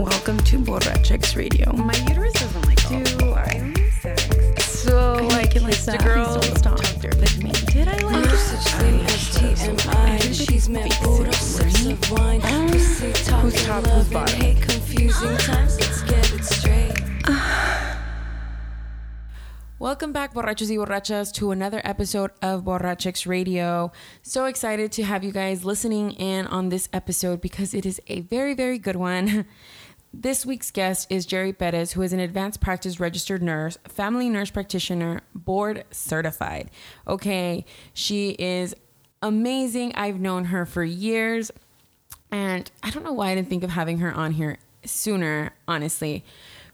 Welcome to Borrachx Radio. My uterus doesn't like Do I sex? So I like can like that. girl. Stop. With me. Did I like No such thing as TMI. She's met Buddha, sips of wine. Ah. Pussy talking, top, who's bottom? hate, confusing times. Let's get it straight. Welcome back, borrachos y borrachas, to another episode of Borrachx Radio. So excited to have you guys listening in on this episode because it is a very, very good one. This week's guest is Gerie Perez, who is an advanced practice registered nurse, family nurse practitioner, board certified. Okay, she is amazing. I've known her for years, and I don't know why I didn't think of having her on here sooner, honestly.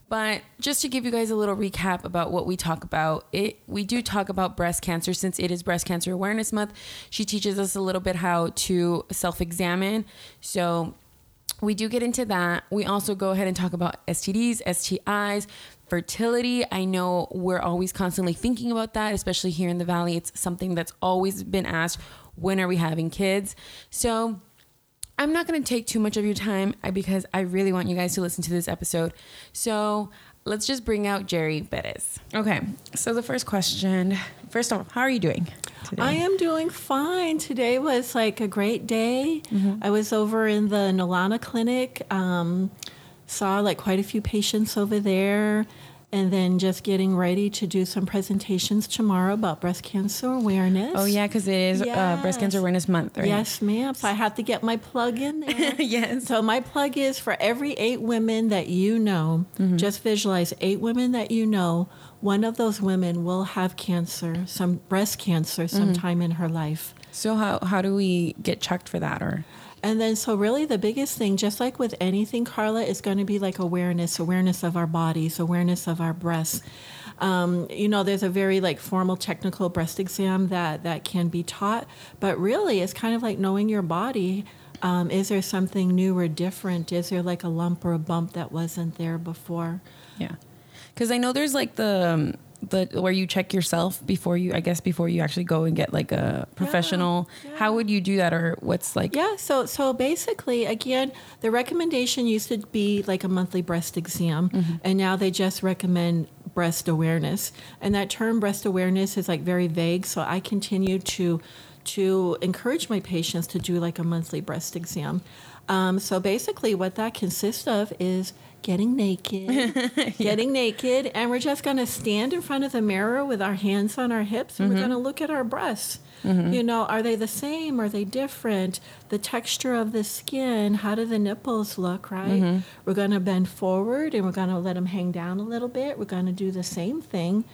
But just to give you guys a little recap about what we talk about, it we do talk about breast cancer since it is Breast Cancer Awareness Month. She teaches us a little bit how to self-examine. So we do get into that. We also go ahead and talk about STDs, STIs, fertility. I know we're always constantly thinking about that, especially here in the Valley. It's something that's always been asked when are we having kids? So I'm not going to take too much of your time because I really want you guys to listen to this episode. So let's just bring out Gerie Perez. Okay, so the first question first off, how are you doing today? I am doing fine. Today was like a great day. Mm-hmm. I was over in the Nolana Clinic, um, saw like quite a few patients over there, and then just getting ready to do some presentations tomorrow about breast cancer awareness. Oh, yeah, because it is uh, Breast Cancer Awareness Month, right? Yes, ma'am. So I have to get my plug in there. yes. So my plug is for every eight women that you know, Mm-hmm. just visualize eight women that you know, one of those women will have cancer, some breast cancer Mm-hmm. sometime in her life. So how how do we get checked for that or? And then so really the biggest thing, just like with anything, Carla, is going to be like awareness, awareness of our bodies, awareness of our breasts. Um, you know, there's a very like formal technical breast exam that that can be taught, but really it's kind of like knowing your body. Um, is there something new or different? Is there like a lump or a bump that wasn't there before? Yeah, because I know there's like the um, the where you check yourself before you, I guess, before you actually go and get like a professional. How would you do that, or what's like? Yeah, so so basically, again, the recommendation used to be like a monthly breast exam, and now they just recommend breast awareness. And that term breast awareness is like very vague, so I continue to to encourage my patients to do like a monthly breast exam. Um, so basically, what that consists of is getting naked, getting naked, and we're just going to stand in front of the mirror with our hands on our hips, and we're mm-hmm. going to look at our breasts. Mm-hmm. You know, are they the same? Are they different? The texture of the skin, how do the nipples look, right? Mm-hmm. We're going to bend forward and we're going to let them hang down a little bit. We're going to do the same thing.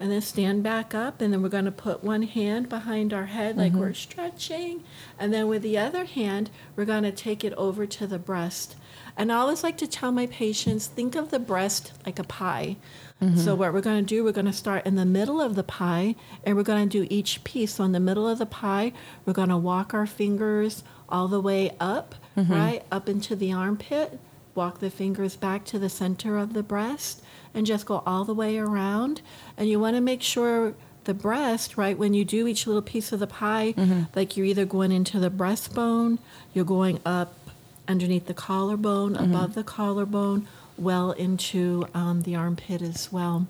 And then stand back up, and then we're going to put one hand behind our head like we're stretching. And then with the other hand, we're going to take it over to the breast. And I always like to tell my patients think of the breast like a pie. Mm-hmm. So, what we're going to do, we're going to start in the middle of the pie, and we're going to do each piece. So, in the middle of the pie, we're going to walk our fingers all the way up, mm-hmm. right? Up into the armpit. Walk the fingers back to the center of the breast and just go all the way around. And you want to make sure the breast, right, when you do each little piece of the pie, mm-hmm. like you're either going into the breastbone, you're going up underneath the collarbone, above the collarbone, well into um, the armpit as well.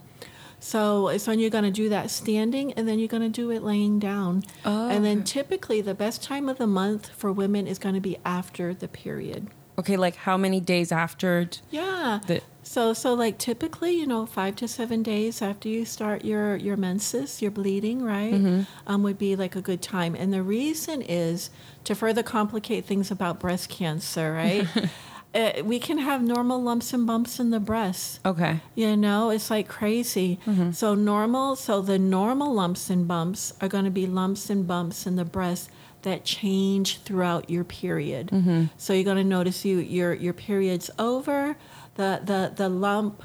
So, so you're going to do that standing, and then you're going to do it laying down. and then typically, the best time of the month for women is going to be after the period. Okay, like how many days after? Yeah. The- so so like typically, you know, five to seven days after you start your your menses, your bleeding, right, um, would be like a good time. And the reason is to further complicate things about breast cancer, right? uh, we can have normal lumps and bumps in the breast. Okay. You know, it's like crazy. So normal, so the normal lumps and bumps are going to be lumps and bumps in the breast that change throughout your period. Mm-hmm. So you're going to notice you your your period's over, the the the lump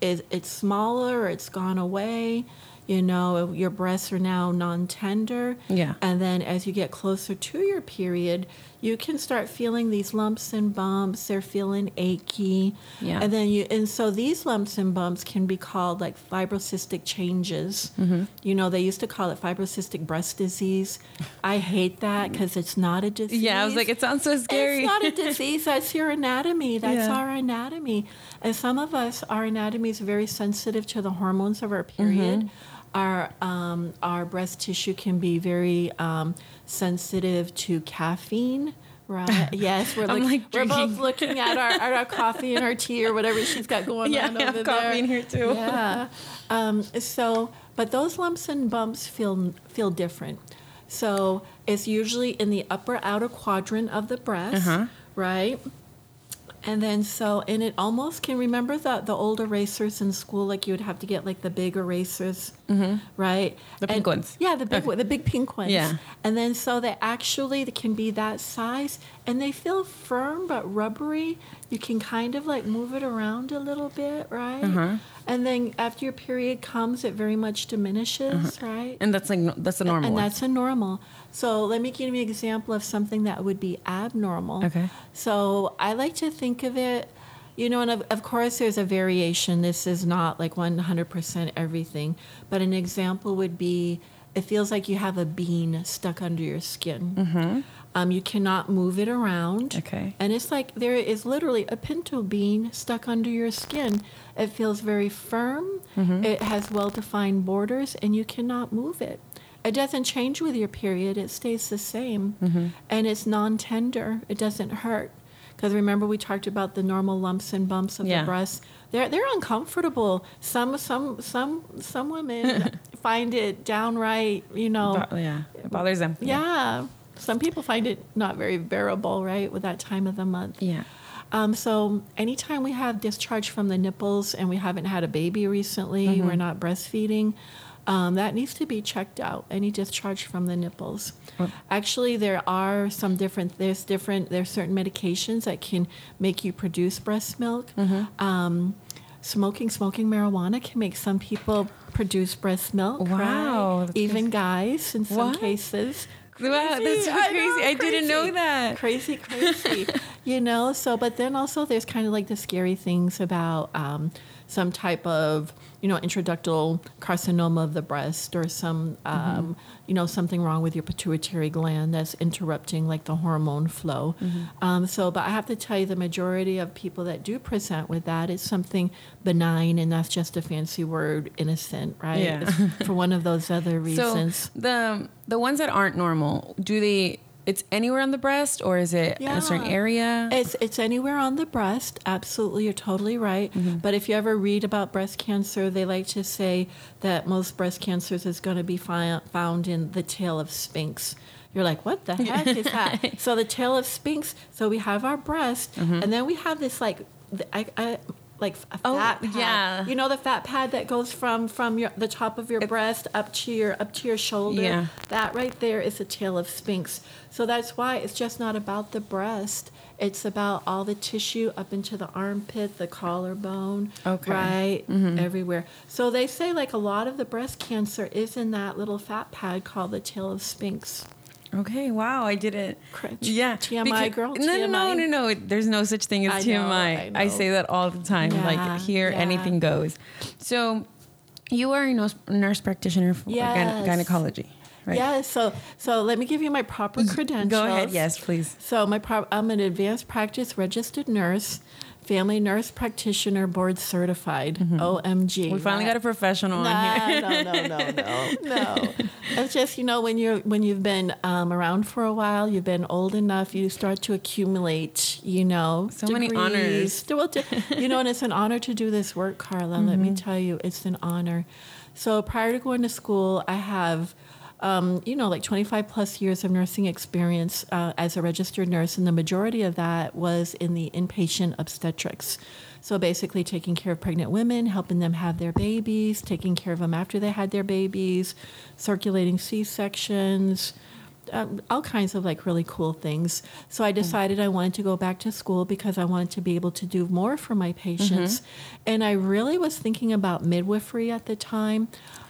is it's smaller, it's gone away. You know, your breasts are now non-tender. Yeah. And then as you get closer to your period, you can start feeling these lumps and bumps. They're feeling achy. Yeah. And then you and so these lumps and bumps can be called like fibrocystic changes. Mm-hmm. You know, they used to call it fibrocystic breast disease. I hate that because it's not a disease. Yeah, I was like, it sounds so scary. It's not a disease. That's your anatomy. That's Yeah. our anatomy. And some of us, our anatomy is very sensitive to the hormones of our period. Mm-hmm. Our um, our breast tissue can be very um, sensitive to caffeine. Right. Yes, we're, I'm, like, we're both looking at our, at our coffee and our tea or whatever she's got going Yeah, on I have over coffee there. in here, too. Yeah. Um, so, but those lumps and bumps feel feel different. So it's usually in the upper outer quadrant of the breast, Uh-huh. right? And then so, and it almost can remember the the old erasers in school, like you would have to get like the big erasers, right? Mm-hmm. The pink And- ones. Yeah, the big Okay. one, the big pink ones. Yeah. And then so they actually they can be that size, and they feel firm but rubbery. You can kind of like move it around a little bit, right? Uh-huh. And then after your period comes, it very much diminishes, right? and that's like that's a Uh-huh. normal and one. that's a normal. So let me give you an example of something that would be abnormal. Okay. So I like to think of it, you know, and of, of course there's a variation. This is not like 100% everything, but an example would be it feels like you have a bean stuck under your skin. Mm-hmm. Um, you cannot move it around. Okay. And it's like there is literally a pinto bean stuck under your skin. It feels very firm. Mm-hmm. It has well defined borders, and you cannot move it. It doesn't change with your period, it stays the same. Mm-hmm. And it's non tender, it doesn't hurt. Because remember, we talked about the normal lumps and bumps of Yeah. the breast. They're, they're uncomfortable. Some some some some women find it downright, you know, yeah, it bothers them. yeah. Some people find it not very bearable, right, with that time of the month. yeah. Um, so anytime we have discharge from the nipples and we haven't had a baby recently, we're not breastfeeding, um, that needs to be checked out. Any discharge from the nipples. Actually, there are some different. There's different. There's certain medications that can make you produce breast milk. Um, smoking, smoking marijuana can make some people produce breast milk. Wow, right? even guys in some What? cases. Wow, that's Crazy. I know, crazy. I didn't know that. Crazy, crazy. you know, so, but then also there's kind of like the scary things about um, some type of, you know, intraductal carcinoma of the breast or some, um, Mm-hmm. you know, something wrong with your pituitary gland that's interrupting like the hormone flow. Mm-hmm. Um, so, but I have to tell you, the majority of people that do present with that is something benign, and that's just a fancy word, innocent, right? Yeah. For one of those other reasons. So the the ones that aren't normal, do they? It's anywhere on the breast, or is it in a certain area? It's it's anywhere on the breast. Absolutely, you're totally right. Mm-hmm. But if you ever read about breast cancer, they like to say that most breast cancers is going to be fi- found in the tail of Spence. You're like, what the heck is that? so the tail of Spence. So we have our breast, Mm-hmm. and then we have this like, I, I like a Oh, fat pad. yeah. You know the fat pad that goes from from your the top of your breast up to your up to your shoulder. Yeah. That right there is the tail of Spence. So that's why it's just not about the breast. It's about all the tissue up into the armpit, the collarbone, Okay. right, Mm-hmm. everywhere. So they say like a lot of the breast cancer is in that little fat pad called the tail of Spence. Okay, wow, I didn't. Cra- Yeah, TMI girl, No, no, no, no, no. There's no such thing as I TMI. know, I, I say that all the time. Yeah, like here, yeah. anything goes. So, you are a nurse, nurse practitioner for gyne- Yes. gynecology, right? Yeah, so so let me give you my proper credentials. Go ahead. Yes, please. So my pro- I'm an advanced practice registered nurse, family nurse practitioner, board certified. OMG. Mm-hmm. We finally right? got a professional on here. no, no, no, no, no. It's just you know when you're when you've been um, around for a while, you've been old enough, you start to accumulate, you know, So many honors. degrees. Well, to- you know, and it's an honor to do this work, Carla. Let Mm-hmm. me tell you, it's an honor. So prior to going to school, I have. Um, you know, like 25 plus years of nursing experience uh, as a registered nurse, and the majority of that was in the inpatient obstetrics. So basically, taking care of pregnant women, helping them have their babies, taking care of them after they had their babies, circulating C sections, um, all kinds of like really cool things. So I decided I wanted to go back to school because I wanted to be able to do more for my patients. And I really was thinking about midwifery at the time.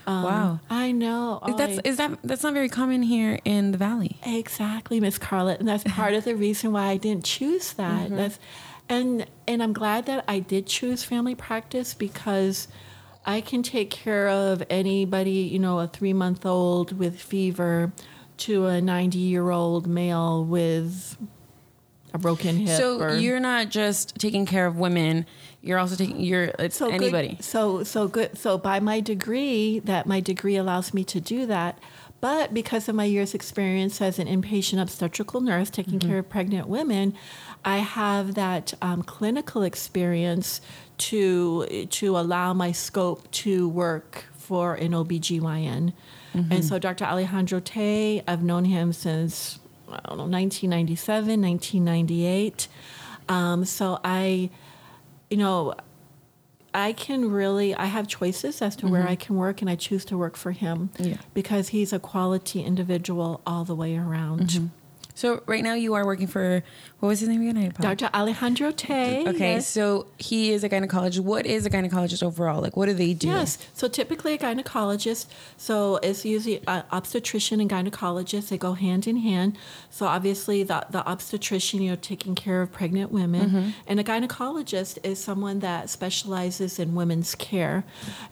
Um, Wow. I know. That's I- is that that's not very common here in the valley. Exactly, Miss Carla, and that's part of the reason why I didn't choose that. That's, and and I'm glad that I did choose family practice because I can take care of anybody, you know, a three month old with fever, to a 90 year old male with a broken hip. So or- you're not just taking care of women. You're also taking you're it's so good- anybody. so so good. So by my degree, that my degree allows me to do that. But because of my years' experience as an inpatient obstetrical nurse taking Mm-hmm. care of pregnant women, I have that um, clinical experience to to allow my scope to work for an OBGYN. Mm-hmm. And so Dr. Alejandro Tay, I've known him since I don't know 1997, 1998. Um, so I you know, I can really, I have choices as to where mm-hmm. I can work, and I choose to work for him Yeah. because he's a quality individual all the way around. Mm-hmm. So right now you are working for what was his name again? Dr. Alejandro Tay. Okay, yes. so he is a gynecologist. What is a gynecologist overall? Like, what do they do? Yes. So typically a gynecologist, so it's usually uh, obstetrician and gynecologist. They go hand in hand. So obviously the, the obstetrician, you know, taking care of pregnant women. And a gynecologist is someone that specializes in women's care.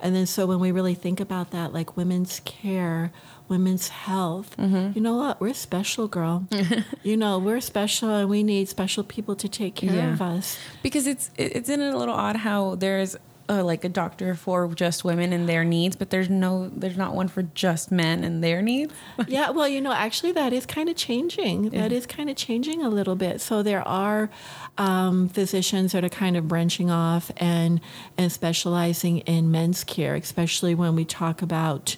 And then so when we really think about that, like women's care, women's health, you know what? We're special, girl. you know, we're special and we need special people to take care Yeah. of us. Because it's it's in it a little odd how there's uh, like a doctor for just women and their needs, but there's no there's not one for just men and their needs. yeah, well, you know, actually, that is kind of changing. That is kind of changing a little bit. So there are um, physicians that are kind of branching off and and specializing in men's care, especially when we talk about.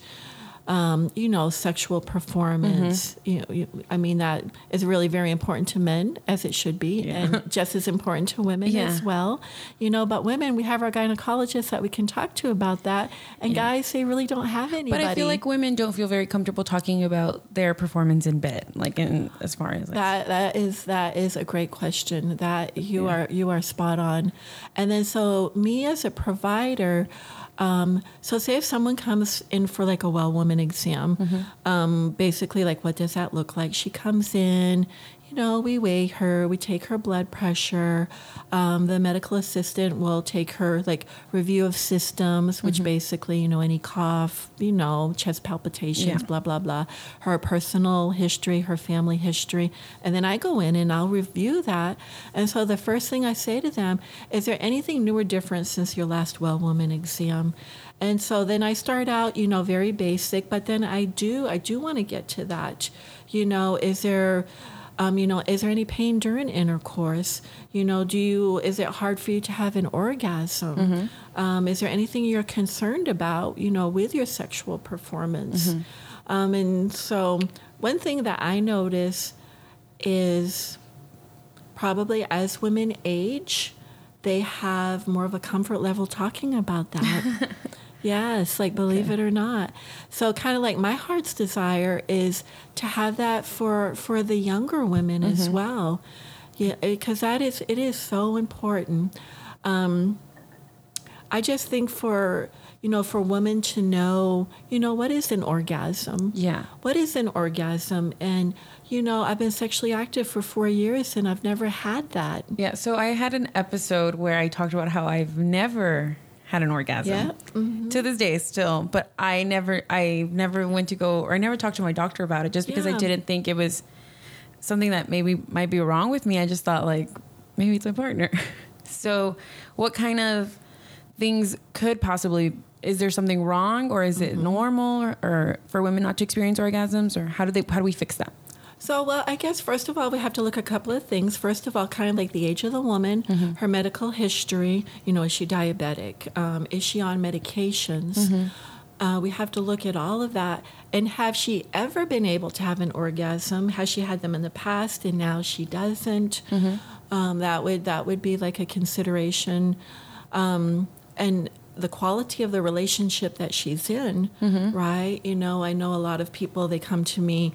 Um, you know, sexual performance. You know, you, I mean that is really very important to men, as it should be, and just as important to women Yeah. as well. You know, but women, we have our gynecologists that we can talk to about that, and guys, they really don't have anybody. But I feel like women don't feel very comfortable talking about their performance in bed, like in as far as like, That that is that is a great question. That you are you are spot on. And then so me as a provider, um, so say if someone comes in for like a well woman exam, um, basically like what does that look like? She comes in, you know, we weigh her, we take her blood pressure. Um, the medical assistant will take her like review of systems, which basically, you know, any cough, you know, chest palpitations, Yeah. blah, blah, blah. Her personal history, her family history. And then I go in and I'll review that. And so the first thing I say to them, is there anything new or different since your last well woman exam? And so then I start out, you know, very basic, but then I do, I do want to get to that. You know, is there, um, you know, is there any pain during intercourse? You know, do you, is it hard for you to have an orgasm? Um, is there anything you're concerned about, you know, with your sexual performance? Um, and so one thing that I notice is probably as women age, they have more of a comfort level talking about that. yes, like believe it or not. So kind of like my heart's desire is to have that for for the younger women as well. Yeah, because that is it is so important. Um, I just think for you know for women to know you know what is an orgasm Yeah. what is an orgasm and you know i've been sexually active for four years and i've never had that Yeah, so I had an episode where I talked about how I've never had an orgasm. Yeah, mm-hmm. To this day still, but I never I never went to go or I never talked to my doctor about it just because I didn't think it was something that maybe might be wrong with me. I just thought like maybe it's my partner. so, what kind of things could possibly is there something wrong or is it Mm-hmm. normal or, or for women not to experience orgasms or how do they how do we fix that? So, well, I guess first of all, we have to look at a couple of things. First of all, kind of like the age of the woman, her medical history. You know, is she diabetic? Um, is she on medications? Uh, we have to look at all of that. And have she ever been able to have an orgasm? Has she had them in the past and now she doesn't? Um, that would that would be like a consideration. Um, and the quality of the relationship that she's in, right? You know, I know a lot of people, they come to me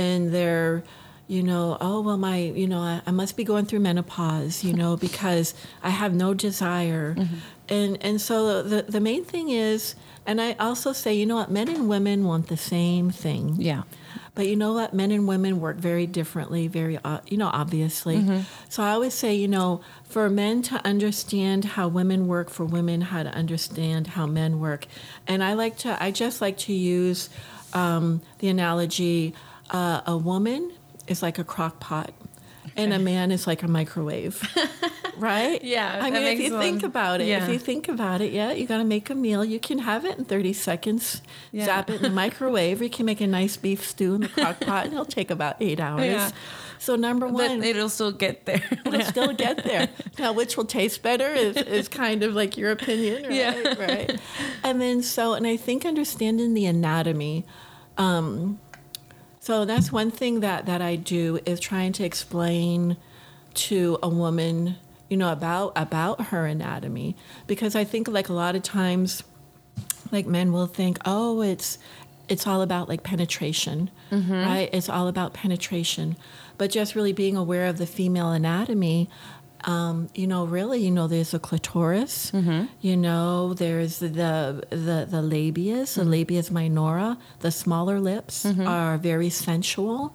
and they're you know oh well my you know I, I must be going through menopause you know because i have no desire and and so the the main thing is and i also say you know what men and women want the same thing Yeah. but you know what? Men and women work very differently, very, uh, you know, obviously. So I always say, you know, for men to understand how women work, for women how to understand how men work. And I like to, I just like to use um, the analogy uh, a woman is like a crock pot. And a man is like a microwave, right? Yeah, I mean, if you think one- about it, yeah. if you think about it, yeah, you got to make a meal. You can have it in 30 seconds, Yeah. zap it in the microwave. You can make a nice beef stew in the crock pot, and it'll take about eight hours. Yeah. So, number But one, it'll still get there. it'll still get there. Now, which will taste better is, is kind of like your opinion, right? Yeah. Right. And then, so, and I think understanding the anatomy. Um, so that's one thing that, that I do is trying to explain to a woman, you know, about about her anatomy, because I think like a lot of times, like men will think, oh, it's it's all about like penetration, mm-hmm. right? It's all about penetration, but just really being aware of the female anatomy. Um, you know, really, you know, there's a clitoris. You know, there's the the the labias, the labias minora. The smaller lips are very sensual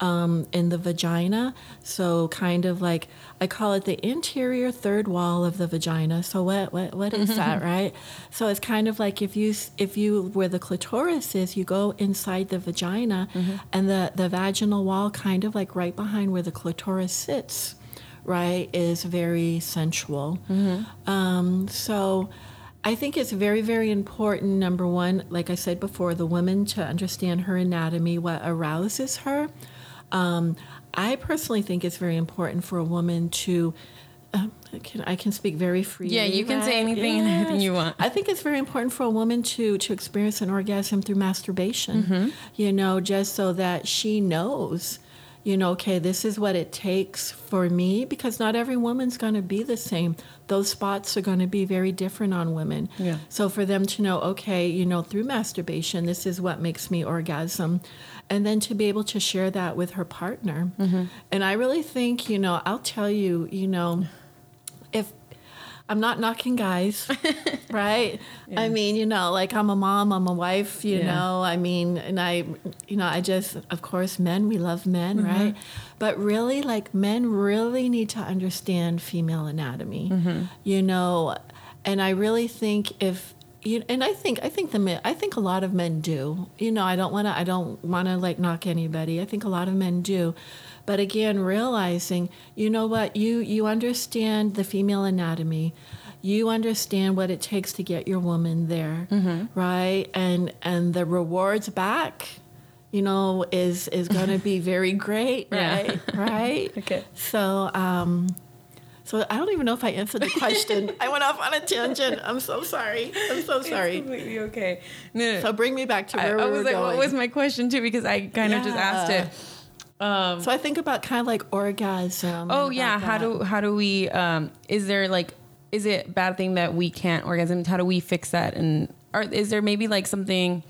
um, in the vagina. So kind of like I call it the interior third wall of the vagina. So what what what is that, right? So it's kind of like if you if you where the clitoris is, you go inside the vagina, and the the vaginal wall kind of like right behind where the clitoris sits, right, is very sensual. Um, so. I think it's very, very important. Number one, like I said before, the woman to understand her anatomy, what arouses her. Um, I personally think it's very important for a woman to. Um, I can I can speak very freely. Yeah, you can say anything and everything you want. I think it's very important for a woman to to experience an orgasm through masturbation. Mm-hmm. You know, just so that she knows, you know, okay, this is what it takes for me because not every woman's going to be the same. Those spots are going to be very different on women. Yeah. So for them to know, okay, you know, through masturbation, this is what makes me orgasm. And then to be able to share that with her partner. Mm-hmm. And I really think, you know, I'll tell you, you know, if I'm not knocking guys, right? I mean, you know, like I'm a mom, I'm a wife, you Yeah. know, I mean, and I, you know, I just, of course, men, we love men, Mm-hmm. right? But really, like, men really need to understand female anatomy, Mm-hmm. you know, and I really think if, you, and I think I think the men I think a lot of men do. You know, I don't want to I don't want to like knock anybody. I think a lot of men do. But again, realizing, you know what, you you understand the female anatomy. You understand what it takes to get your woman there, right? And and the rewards back, you know, is is going to be very great, Yeah. right? Right? Okay. So, um so I don't even know if I answered the question. I went off on a tangent. I'm so sorry. I'm so sorry. It's completely okay. No, no. So bring me back to I, where I we was were like, going. what was my question too? Because I kind of just asked it. Um, so I think about kind of like orgasm. oh yeah, how do how do we? Um, is there like, is it bad thing that we can't orgasm? How do we fix that? And or is there maybe like something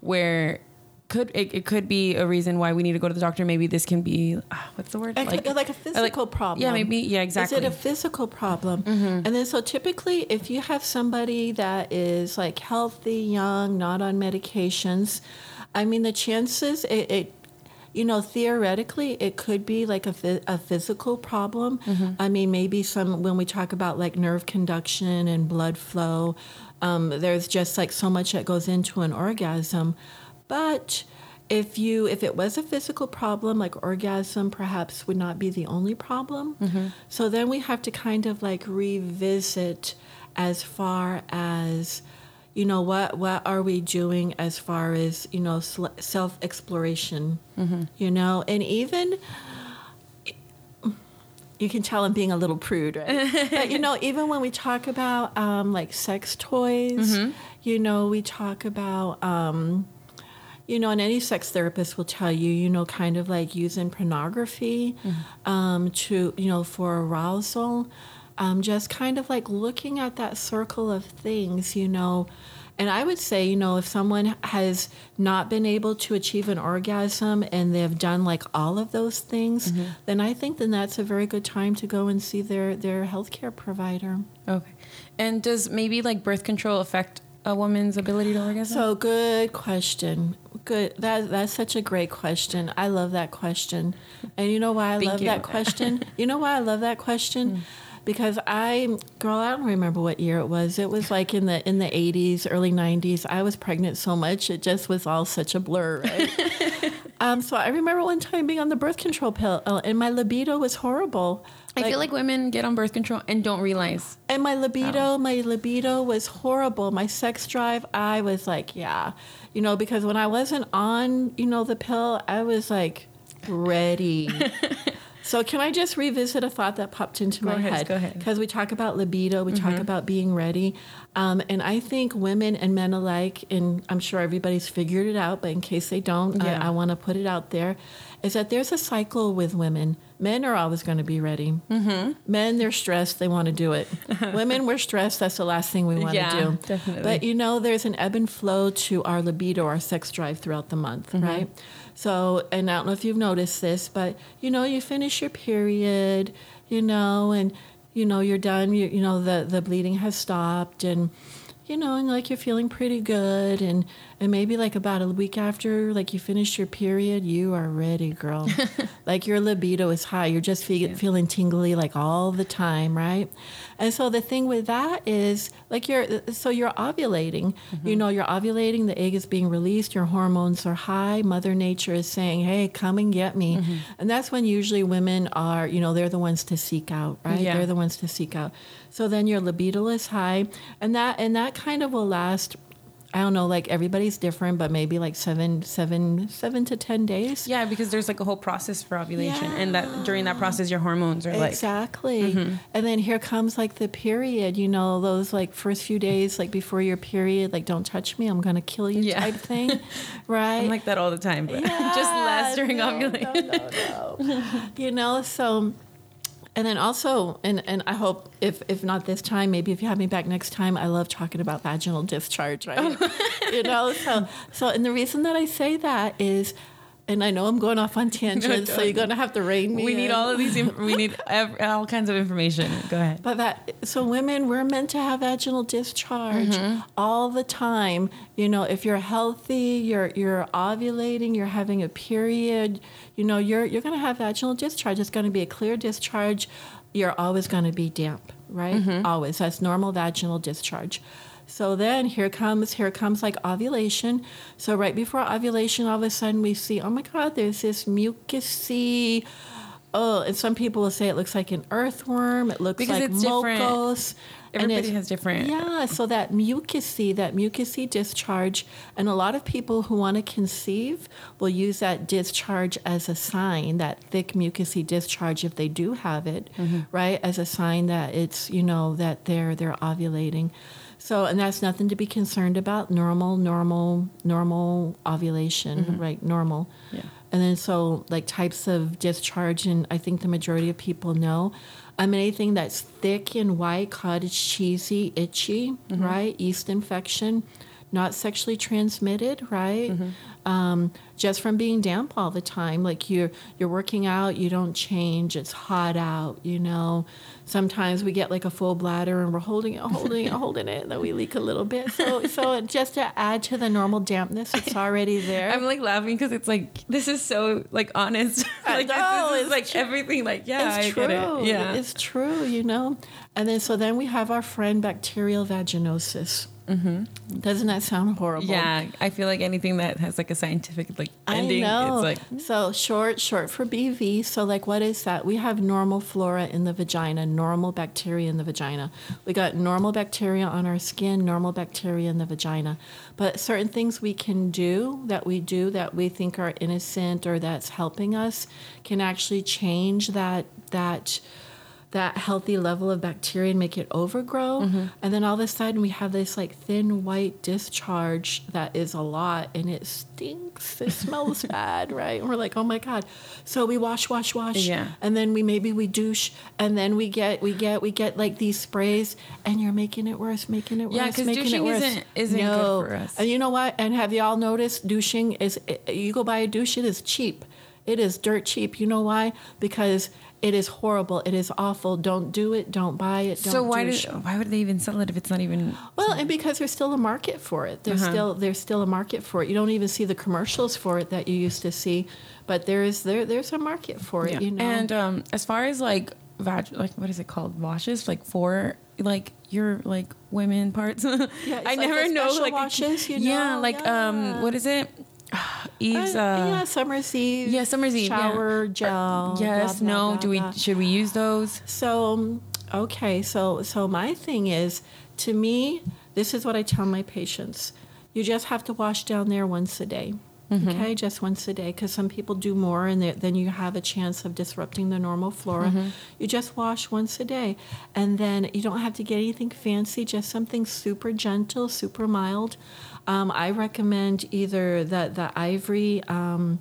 where could it, it could be a reason why we need to go to the doctor? Maybe this can be ah, what's the word? like, like, a physical problem. Yeah, maybe. Yeah, exactly. Mm-hmm. Is it a physical problem? And then, so typically, if you have somebody that is like healthy, young, not on medications, I mean, the chances it, it you know, theoretically, it could be like a, a physical problem. Mm-hmm. I mean, maybe some when we talk about like nerve conduction and blood flow, um, there's just like so much that goes into an orgasm. But if you if it was a physical problem like orgasm perhaps would not be the only problem so then we have to kind of like revisit as far as you know what what are we doing as far as you know self exploration you know and even you can tell I'm being a little prude, right? but you know, even when we talk about um, like sex toys, you know, we talk about, um, you know, and any sex therapist will tell you, you know, kind of like using pornography um, to, you know, for arousal. Um, just kind of like looking at that circle of things, you know, And I would say, you know, if someone has not been able to achieve an orgasm and they've done like all of those things, Mm-hmm. then I think then that's a very good time to go and see their their healthcare provider. Okay. And does maybe like birth control affect a woman's ability to orgasm? So good question. Good. That that's such a great question. I love that question. And you know why I Thank love you. Mm. that question? you know why I love that question? Because I girl, I don't remember what year it was. It was like in the in the 80s, early 90s. I was pregnant so much it just was all such a blur, right? um, so I remember one time being on the birth control pill uh, and my libido was horrible. I feel like women get on birth control and don't realize. And my libido, my libido was horrible. My sex drive, I was like, yeah, you know, because when I wasn't on, you know, the pill, I was like ready. so can I just revisit a thought that popped into Go my ahead, head? go ahead. Mm-hmm. Because we talk about libido, we talk about being ready, um, and I think women and men alike, and I'm sure everybody's figured it out, but in case they don't, Yeah. I, I want to put it out there, is that there's a cycle with women. Men are always going to be ready. Mm-hmm. Men, they're stressed, they want to do it. Women, we're stressed, that's the last thing we want to Yeah, do. definitely. But you know, there's an ebb and flow to our libido, our sex drive throughout the month, Mm-hmm. right? So, and I don't know if you've noticed this, but you know, you finish your period, you know, and you know you're done. You, you know the the bleeding has stopped, and you know, and like you're feeling pretty good, and and maybe like about a week after, like you finish your period, you are ready, girl. like your libido is high. You're just fe- feeling tingly like all the time, right? And so the thing with that is like you're so you're ovulating. Mm-hmm. You know, you're ovulating. The egg is being released. Your hormones are high. Mother Nature is saying, "Hey, come and get me." Mm-hmm. And that's when usually women are, you know, they're the ones to seek out, right? Yeah. They're the ones to seek out. So then your libido is high, and that and that kind of will last. I don't know, like everybody's different, but maybe like seven, seven, seven to ten days. Yeah, because there's like a whole process for ovulation, and that during that process, your hormones are like. Exactly. Mm-hmm. And then here comes like the period, you know, those like first few days, like before your period, like don't touch me, I'm gonna kill you Yeah. type thing. Right. I'm like that all the time, but just less during no, ovulation. No, no, no. you know, so and then also and, and I hope if if not this time, maybe if you have me back next time, I love talking about vaginal discharge, right? you know, so so and the reason that I say that is and I know I'm going off on tangents, so you're gonna have to rein me We need all of these. We need ev- all kinds of information. Go ahead. But that so women we're meant to have vaginal discharge Mm-hmm. all the time. You know, if you're healthy, you're you're ovulating, you're having a period, you know, you're you're going to have vaginal discharge. It's going to be a clear discharge. You're always going to be damp, right? Mm-hmm. Always. That's normal vaginal discharge. So then here comes here comes like ovulation. So right before ovulation, all of a sudden we see, oh my God, there's this mucusy. Oh, and some people will say it looks like an earthworm. It looks Because like it's different. mocos. Everybody has different- Yeah, so that mucusy, that mucusy discharge, and a lot of people who want to conceive will use that discharge as a sign, that thick mucusy discharge, if they do have it, Mm-hmm. right, as a sign that it's you know that they're they're ovulating. So, and that's nothing to be concerned about. Normal, normal, normal ovulation, right? Normal. Mm-hmm. Yeah. And then so like types of discharge, and I think the majority of people know. I mean, anything that's thick and white, cottage cheesy, itchy, Mm-hmm. right? Yeast infection, not sexually transmitted, right? Um, just from being damp all the time. Like you're you're working out, you don't change. It's hot out, you know. Sometimes we get like a full bladder and we're holding it, holding it, holding it, and then we leak a little bit. So so just to add to the normal dampness, it's already there. I'm like laughing because it's like this is so like honest. Like know, this is it's like true. everything. Like yeah, it's I true. it. Yeah. It's true, you know. And then so then we have our friend bacterial vaginosis. Mm-hmm. Doesn't that sound horrible? yeah, I feel like anything that has like a scientific like I ending, know. it's like so short, short for BV. So like, what is that? We have normal flora in the vagina, normal bacteria in the vagina. We got normal bacteria on our skin, normal bacteria in the vagina. But certain things we can do that we do that we think are innocent or that's helping us can actually change that that that healthy level of bacteria and make it overgrow. Mm-hmm. And then all of a sudden we have this like thin white discharge that is a lot and it stinks. It smells bad, right? And we're like, oh my God. So we wash, wash, wash. Yeah. And then we maybe we douche and then we get we get we get like these sprays and you're making it worse, making it worse. Yeah, 'cause making douching it worse. isn't- isn't good for us. And you know what? And have y'all noticed douching is you go buy a douche, it is cheap. It is dirt cheap. You know why? Because it is horrible. It is awful. Don't do it. Don't buy it. Don't So why douche. did why would they even sell it if it's not even? Well, and because there's still a market for it. There's Uh-huh. still there's still a market for it. You don't even see the commercials for it that you used to see, but there is there there's a market for it. You know. And um, as far as like vag, like what is it called? Washes, like for like your like women parts. it's I like never know like washes, you yeah, like Yeah. um, what is it? Eve's. Uh, Uh, yeah, summer's eve. yeah, summer's eve. Shower Or- gel. yes. blah, blah, no. blah, do we? Should we use those? So, okay, so so my thing is, to me, this is what I tell my patients: you just have to wash down there once a day. Okay, just once a day, because some people do more, and then you have a chance of disrupting the normal flora. You just wash once a day, and then you don't have to get anything fancy, just something super gentle, super mild. Um, I recommend either the the ivory. Um,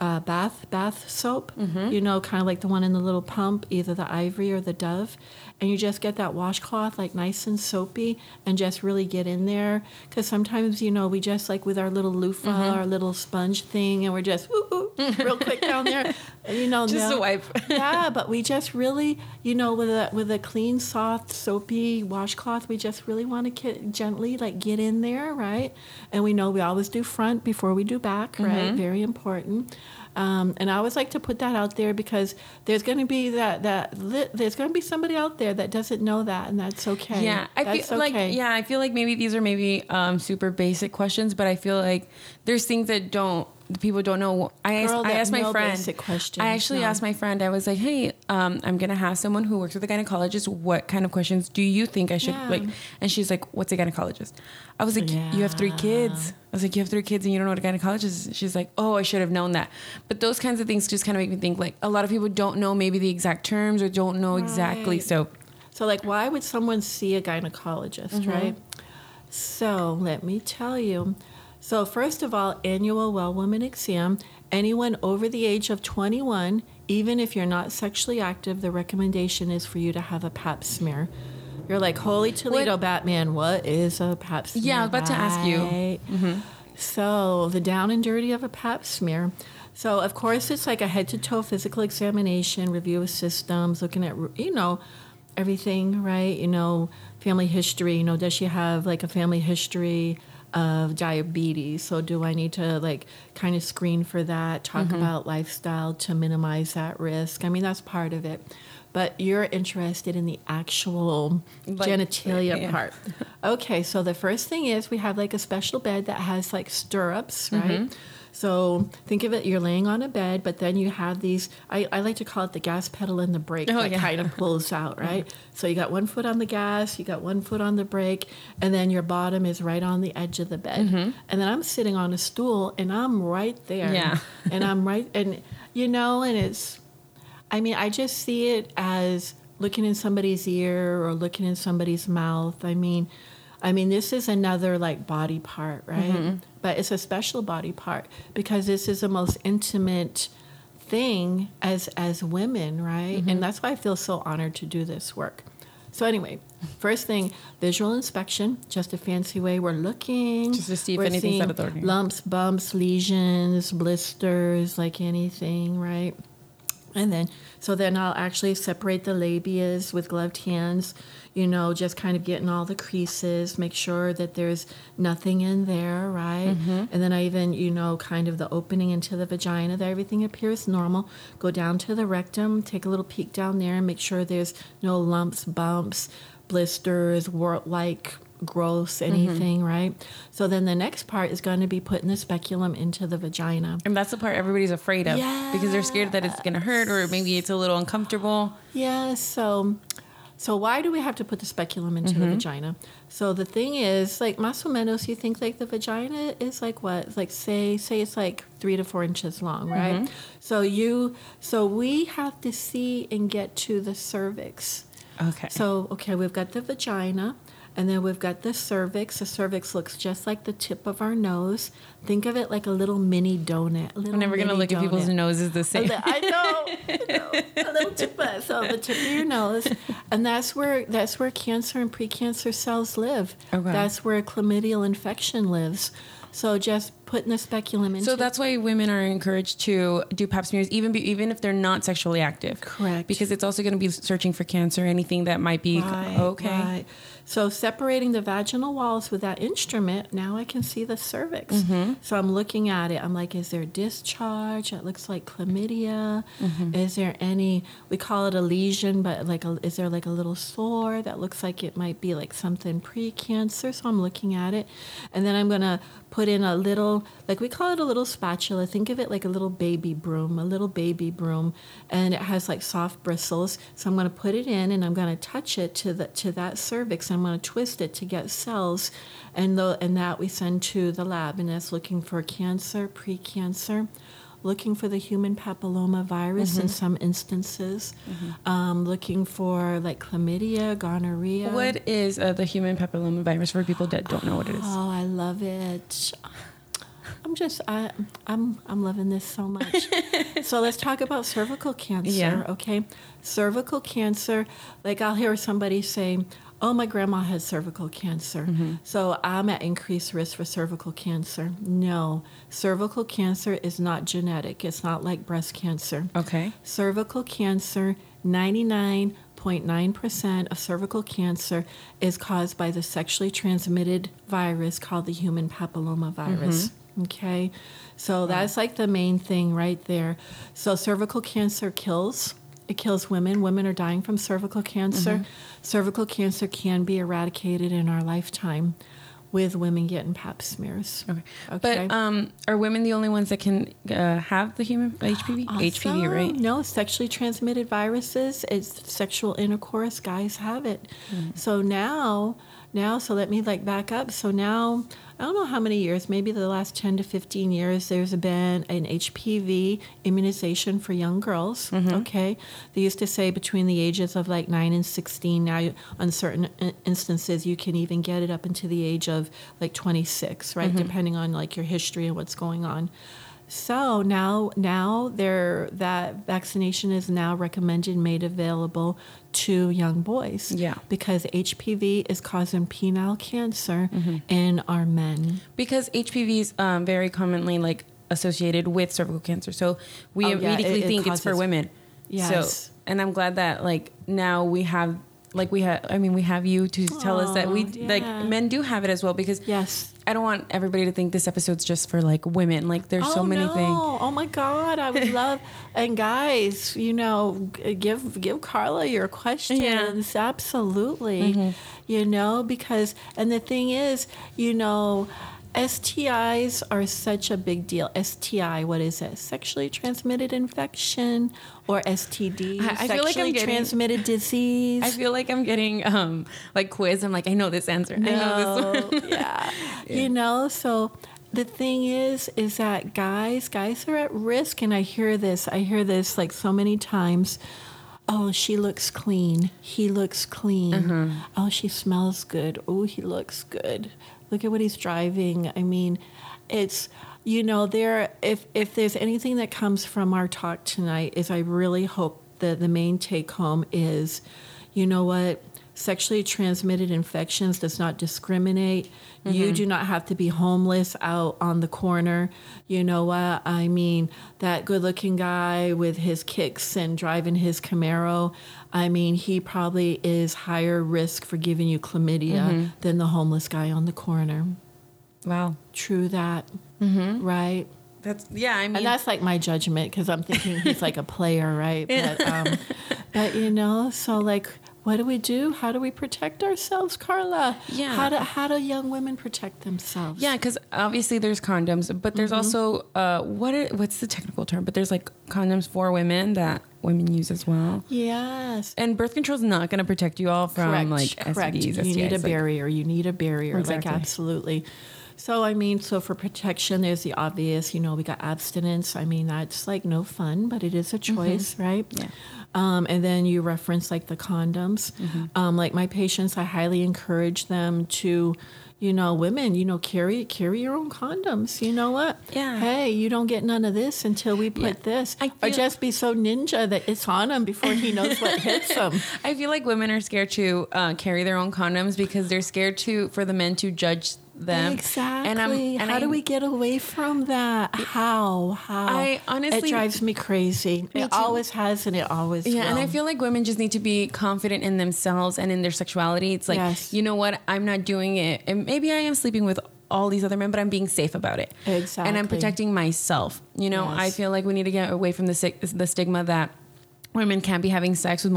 uh, bath bath soap, you know, kind of like the one in the little pump, either the ivory or the Dove, and you just get that washcloth like nice and soapy, and just really get in there. Because sometimes, you know, we just like with our little loofah, mm-hmm. our little sponge thing, and we're just woo, woo, real quick down there, you know, Just no- a wipe. yeah, but we just really, you know, with a with a clean, soft, soapy washcloth, we just really want to get, gently like get in there, right? And we know we always do front before we do back, right? Mm-hmm. Very important. Um, and I always like to put that out there because there's going to be that that li- there's going to be somebody out there that doesn't know that, and that's okay. Yeah, I that's feel like yeah, I feel like maybe these are maybe um, super basic questions, but I feel like there's things that don't people don't know. I asked, Girl, I asked my friend. I actually no. asked my friend. I was like, "Hey, um, I'm gonna have someone who works with a gynecologist. What kind of questions do you think I should Yeah. like?" And she's like, "What's a gynecologist?" I was like, "You have three kids." I was like, "You have three kids and you don't know what a gynecologist is." She's like, "Oh, I should have known that." But those kinds of things just kind of make me think like a lot of people don't know maybe the exact terms or don't know exactly. So So, like, why would someone see a gynecologist, Mm-hmm. right? So, let me tell you. So, first of all, annual well woman exam. Anyone over the age of 21, even if you're not sexually active, the recommendation is for you to have a pap smear. You're like, Holy Toledo, What- Batman, what is a pap smear? Yeah, I was about to ask you. right? Mm-hmm. So, the down and dirty of a pap smear. So, of course, it's like a head to toe physical examination, review of systems, looking at, you know, everything, right? You know, family history. You know, does she have like a family history of diabetes? So, do I need to like kind of screen for that, talk about lifestyle to minimize that risk? I mean, that's part of it. But you're interested in the actual Like, genitalia yeah. part. Okay, so the first thing is we have like a special bed that has like stirrups, right? Mm-hmm. So think of it, you're laying on a bed, but then you have these, I, I like to call it the gas pedal and the brake Oh, that yeah. kind of pulls out, right? So you got one foot on the gas, you got one foot on the brake, and then your bottom is right on the edge of the bed. Mm-hmm. And then I'm sitting on a stool and I'm right there. Yeah. and I'm right, and you know, and it's, I mean, I just see it as looking in somebody's ear or looking in somebody's mouth. I mean, I mean, this is another like body part, right? Mm-hmm. But it's a special body part because this is the most intimate thing as as women, right? Mm-hmm. And that's why I feel so honored to do this work. So anyway, first thing, visual inspection, just a fancy way we're looking. Just to see if anything's out of the ordinary. Lumps, bumps, lesions, blisters, like anything, right? And then, so then I'll actually separate the labias with gloved hands, you know, just kind of getting all the creases, make sure that there's nothing in there, right? Mm-hmm. And then I even, you know, kind of the opening into the vagina, that everything appears normal. Go down to the rectum, take a little peek down there and make sure there's no lumps, bumps, blisters, wart like growths, anything, right? So then the next part is going to be putting the speculum into the vagina. And that's the part everybody's afraid of because they're scared that it's gonna hurt or maybe it's a little uncomfortable. Yeah, so So why do we have to put the speculum into Mm-hmm. the vagina? So the thing is, like más o menos, you think like the vagina is like what? Like say say it's like three to four inches long, right? Mm-hmm. So you so we have to see and get to the cervix. Okay. So okay, we've got the vagina. And then we've got the cervix. The cervix looks just like the tip of our nose. Think of it like a little mini donut. little I'm never gonna mini look at people's noses the same. I know, I know. A little tip of, so the tip of your nose, and that's where that's where cancer and precancer cells live. Okay. That's where a chlamydial infection lives. So just putting the speculum into So that's why women are encouraged to do pap smears, even be, even if they're not sexually active. Correct. Because it's also going to be searching for cancer, anything that might be Right, okay. right. So separating the vaginal walls with that instrument, now I can see the cervix. Mm-hmm. So I'm looking at it. I'm like, is there discharge? It looks like chlamydia. Mm-hmm. Is there any? We call it a lesion, but like, a, is there like a little sore that looks like it might be like something pre-cancer? So I'm looking at it, and then I'm gonna put in a little, like we call it a little spatula. Think of it like a little baby broom, a little baby broom, and it has like soft bristles. So I'm going to put it in, and I'm going to touch it to the to that cervix. I'm going to twist it to get cells, and the and that we send to the lab, and that's looking for cancer, pre-cancer. Looking for the human papilloma virus in some instances, um, looking for like chlamydia, gonorrhea. What is uh, the human papilloma virus for people that don't know what it is? Oh, I love it. I'm just I I'm I'm loving this so much. so let's talk about cervical cancer, Yeah. okay? Cervical cancer, like I'll hear somebody say, "Oh, my grandma had cervical cancer." Mm-hmm. So I'm at increased risk for cervical cancer. No. Cervical cancer is not genetic. It's not like breast cancer. Okay. Cervical cancer, 99.9% of cervical cancer is caused by the sexually transmitted virus called the human papilloma virus. Mm-hmm. Okay? So that's like the main thing right there. So cervical cancer kills. It kills women. Women are dying from cervical cancer. Cervical cancer can be eradicated in our lifetime with women getting pap smears. Okay. Okay. But um, are women the only ones that can uh, have the human HPV? HPV, right? No, sexually transmitted viruses. It's sexual intercourse. Guys have it. Hmm. So now, now, so let me like back up. So now, I don't know how many years, maybe the last 10 to 15 years, there's been an HPV immunization for young girls. Mm-hmm. Okay. They used to say between the ages of like 9 and 16. Now, you- on certain instances, you can even get it up into the age of like 26, right? Mm-hmm. Depending on like your history and what's going on. So now, now there that vaccination is now recommended, made available to young boys. Yeah. because HPV is causing penile cancer Mm-hmm. in our men. Because HPV is um, very commonly like associated with cervical cancer. So we Oh, yeah, immediately it- it think it's for women. Yes. So, and I'm glad that like now we have like we have I mean we have you to tell us that we Aw, like men do have it as well because Yes. I don't want everybody to think this episode's just for like women. Like there's so oh, many no. things. Oh my God, I would love. and guys, you know, give give Carla your questions. Absolutely. Mm-hmm. You know, because and the thing is, you know. STIs are such a big deal. STI, what is it? Sexually transmitted infection or STD? I- I feel like I'm sexually getting- transmitted disease. I feel like I'm getting um like quiz. I'm like I know this answer. I know this. No, yeah. You know, so the thing is, is that guys, guys are at risk, and I hear this. I hear this like so many times. Oh, she looks clean. He looks clean. Oh, she smells good. Oh, he looks good. Look at what he's driving. I mean, it's you know there. If if there's anything that comes from our talk tonight, is I really hope that the main take home is, you know what sexually transmitted infections does not discriminate. You mm-hmm. do not have to be homeless out on the corner. You know what? I mean, that good looking guy with his kicks and driving his Camaro, I mean, he probably is higher risk for giving you chlamydia mm-hmm. than the homeless guy on the corner. Wow. True that. Mm-hmm. Right? That's yeah. I mean And that's like my judgment because I'm thinking he's like a player, right? But, um, but you know, so like, what do we do? How do we protect ourselves, Carla? Yeah. How do how do young women protect themselves? Yeah, because obviously there's condoms, but there's Mm-hmm. also uh, what are, what's the technical term? But there's like condoms for women that women use as well. Yes. And birth control is not going to protect you all from correct, like correct. STDs. You need STIs, a like- barrier. You need a barrier. Exactly. Like absolutely. So I mean, so for protection, there's the obvious. You know, we got abstinence. I mean, that's like no fun, but it is a choice, right? Mm-hmm. Yeah. Um, and then you reference like the condoms. Mm-hmm. Um, like my patients, I highly encourage them to, you know, women, you know, carry carry your own condoms. You know what? Yeah. Hey, you don't get none of this until we put Yeah. this. I or just be so ninja that it's on him before he knows what hits him. I feel like women are scared to uh, carry their own condoms because they're scared to for the men to judge them. Exactly. And I'm, and How I, do we get away from that? How? How? I honestly- it drives me crazy. Me it too. always has, and it always Yeah, will. and I feel like women just need to be confident in themselves and in their sexuality. It's like, Yes. you know what? I'm not doing it. And maybe I am sleeping with all these other men, but I'm being safe about it. Exactly. And I'm protecting myself. You know, Yes. I feel like we need to get away from the the stigma that women can't be having sex with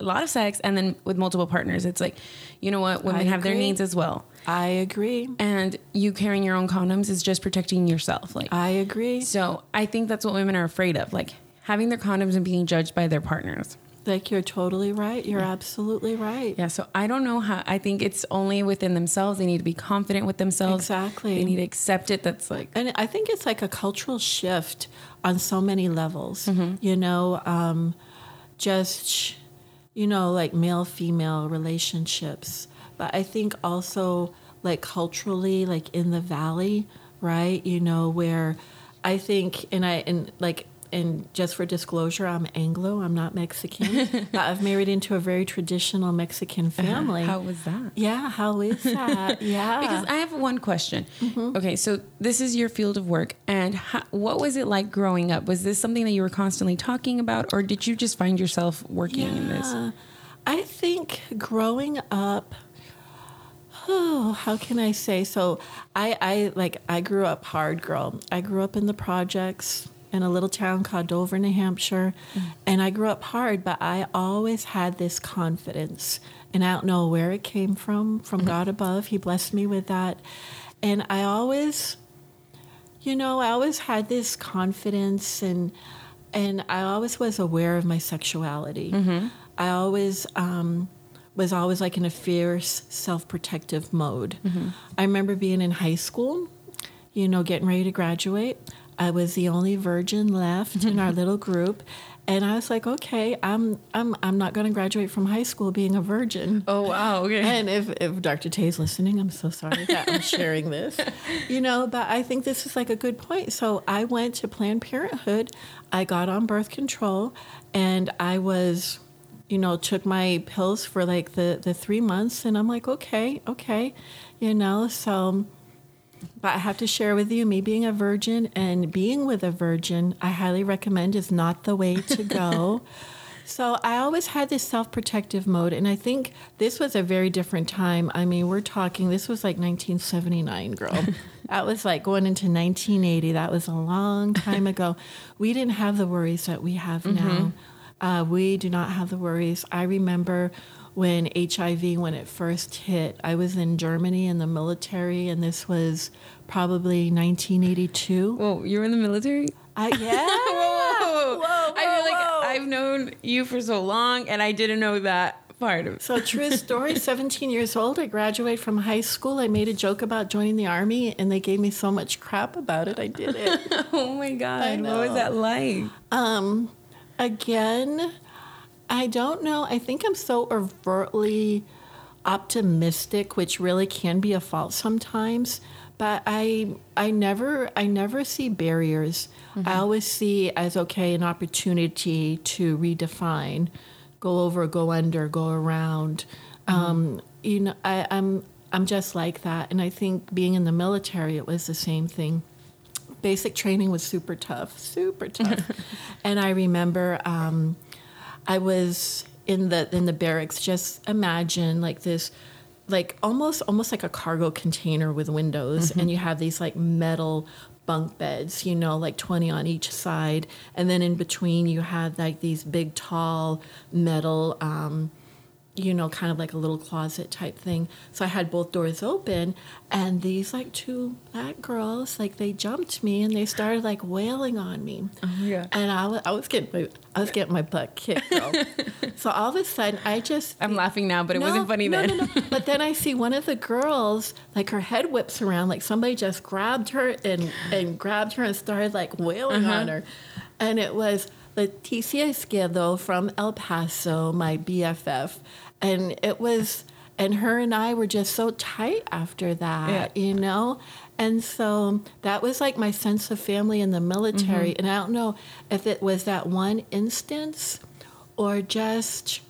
a lot of sex and then with multiple partners. It's like, you know what? Women I have their needs as well. I agree. And you carrying your own condoms is just protecting yourself. Like I agree. so I think that's what women are afraid of, like having their condoms and being judged by their partners. Like you're totally right. You're absolutely right. Yeah, so I don't know how. I think it's only within themselves. They need to be confident with themselves. Exactly. They need to accept it. That's like, And I think it's like a cultural shift on so many levels. Mm-hmm. You know, um, just, you know, like male female relationships. But I think also like culturally, like in the valley, right? You know, where I think, and I, and like, and just for disclosure, I'm Anglo, I'm not Mexican. I've married into a very traditional Mexican family. how was that? yeah, how is that? Yeah. Because I have one question. Mm-hmm. Okay, so this is your field of work, and how, what was it like growing up? Was this something that you were constantly talking about, or did you just find yourself working in this? Yeah. I think growing up, oh, how can I say? So I, I like I grew up hard, girl. I grew up in the projects in a little town called Dover, New Hampshire, mm. and I grew up hard. But I always had this confidence, and I don't know where it came from. From mm. God above, He blessed me with that, and I always you know, I always had this confidence and and I always was aware of my sexuality. Mm-hmm. I always um, was always like in a fierce self-protective mode. Mm-hmm. I remember being in high school, you know, getting ready to graduate. I was the only virgin left in our little group. And I was like, okay, I'm I'm I'm not going to graduate from high school being a virgin. Oh wow! Okay. And if, if Dr. Tay's listening, I'm so sorry that I'm sharing this. You know, but I think this is like a good point. So I went to Planned Parenthood. I got on birth control and I was, you know, took my pills for like the, the three months and I'm like, okay, okay. You know, so but I have to share with you, me being a virgin and being with a virgin, I highly recommend is not the way to go. so I always had this self protective mode. And I think this was a very different time. I mean, we're talking, this was like 1979, girl. that was like going into 1980. That was a long time ago. We didn't have the worries that we have now. Uh, we do not have the worries. I remember when HIV, when it first hit, I was in Germany in the military, and this was probably 1982. Whoa, you were in the military? I, yeah. Whoa, Whoa, whoa! I feel like I've known you for so long, and I didn't know that part of. So true story. 17 years old, I graduated from high school. I made a joke about joining the army, and they gave me so much crap about it. I did it. Oh my god! What was that like? Um, again, I don't know. I think I'm so overtly optimistic, which really can be a fault sometimes. But I, I never, I never see barriers. I always see as okay an opportunity to redefine, go over, go under, go around. Um, you know, I, I'm, I'm just like that. And I think being in the military, it was the same thing basic training was super tough, super tough. and I remember um, I was in the in the barracks. Just imagine like this, like almost almost like a cargo container with windows, and you have these like metal bunk beds, you know, like 20 on each side. And then in between, you had like these big, tall metal um, you know, kind of like a little closet type thing. So I had both doors open, and these like two black girls, like they jumped me and they started like wailing on me. Oh, yeah. And I was, I was getting my, I was getting my butt kicked. So all of a sudden, I just I'm laughing now, but it no, wasn't funny no, then. No, no, But then I see one of the girls, like her head whips around, like somebody just grabbed her and and grabbed her and started like wailing Uh-huh. on her, and it was Leticia Izquierdo from El Paso, my BFF, and it was. And her and I were just so tight after that, Yeah. you know? And so that was like my sense of family in the military. Mm-hmm. And I don't know if it was that one instance or just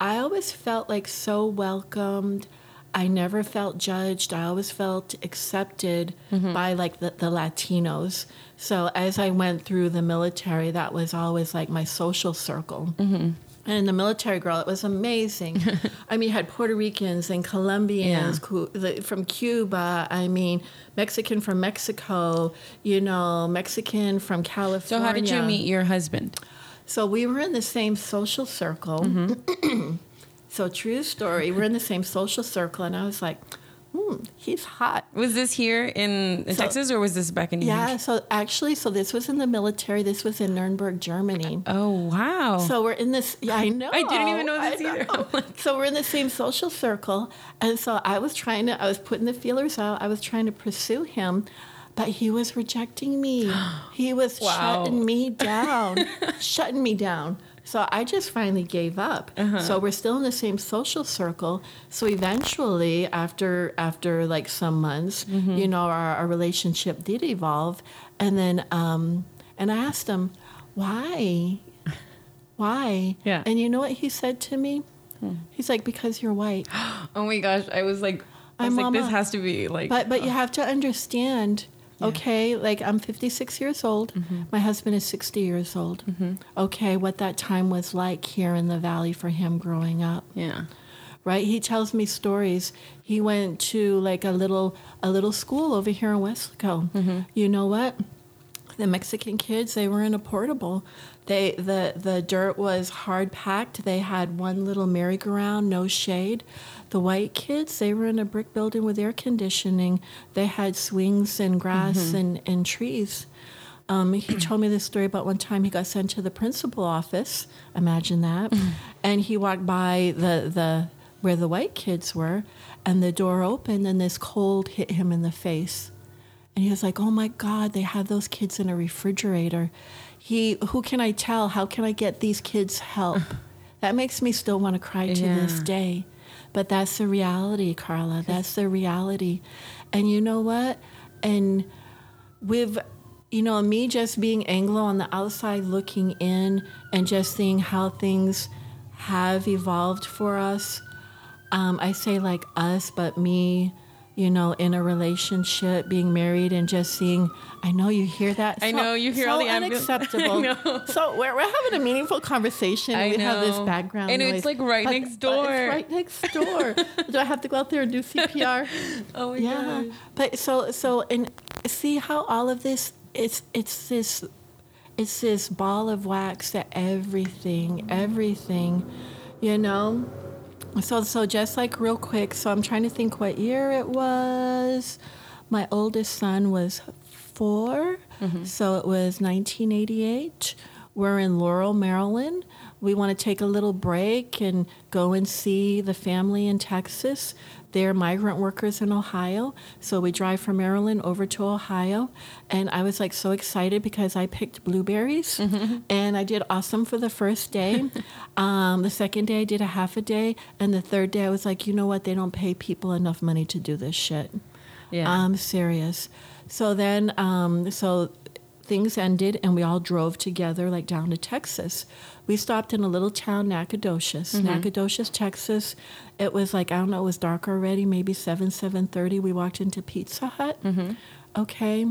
I always felt like so welcomed. I never felt judged. I always felt accepted by like the, the Latinos. So as I went through the military, that was always like my social circle. And the military girl, it was amazing. I mean, you had Puerto Ricans and Colombians Yeah. from Cuba. I mean, Mexican from Mexico. You know, Mexican from California. So how did you meet your husband? So we were in the same social circle. Mm-hmm. so true story. We're in the same social circle, and I was like, "Hmm, he's hot." Was this here in, in So- Texas or was this back in New Yeah. Hampshire? So actually, so this was in the military. This was in Nuremberg, Germany. Oh wow. So we're in this. Yeah, I know. I didn't even know this either. know. so we're in the same social circle, and so I was trying to. I was putting the feelers out. I was trying to pursue him, but he was rejecting me. He was Wow. shutting me down, shutting me down. So I just finally gave up. Uh-huh. So we're still in the same social circle. So eventually, after after like some months, Mm-hmm. you know, our, our relationship did evolve, and then um, and I asked him, why, why? Yeah. And you know what he said to me? He's like, because you're white. oh my gosh, I was like, I I'm was like, this has to be like. But but you have to understand, okay? Like I'm 56 years old. Mm-hmm. My husband is 60 years old. Okay, what that time was like here in the valley for him growing up. yeah. Right? He tells me stories. He went to like a little a little school over here in Weslaco. Mm-hmm. You know what? The Mexican kids, they were in a portable. They the the dirt was hard packed. They had one little merry-go-round, no shade. The white kids, they were in a brick building with air conditioning. They had swings and grass and, and trees. Um, he told me this story about one time he got sent to the principal office. Imagine that. And he walked by the, the where the white kids were, and the door opened, and this cold hit him in the face. And he was like, "Oh my God, they have those kids in a refrigerator." He, who can I tell? How can I get these kids help? that makes me still want to cry to this day. But that's the reality, Carla. That's the reality. And you know what? And with you know me just being anglo on the outside looking in and just seeing how things have evolved for us um, i say like us but me you know in a relationship being married and just seeing i know you hear that. I know, you hear so all the ambulance- unacceptable. so we're, we're having a meaningful conversation. I we have this know. background And it's, like, right but- next door. it's right next door. Do i have to go out there and do cpr Oh my yeah. but so so and see how all of this it's it's this it's this ball of wax that everything everything you know so so just like real quick so i'm trying to think what year it was. My oldest son was 4 mm-hmm. so it was 1988 we're in laurel maryland. We want to take a little break and go and see the family in texas they're migrant workers in Ohio. So we drive from Maryland over to Ohio. And I was like so excited because I picked blueberries and I did awesome for the first day. um, the second day I did a half a day. And the third day I was like, you know what? They don't pay people enough money to do this shit. Yeah. I'm serious. So then, um, so things ended and we all drove together like down to Texas. We stopped in a little town, Nacogdoches, mm-hmm. Nacogdoches, Texas. It was like, I don't know, it was dark already, maybe 7, 7.30. We walked into Pizza Hut. Mm-hmm. Okay.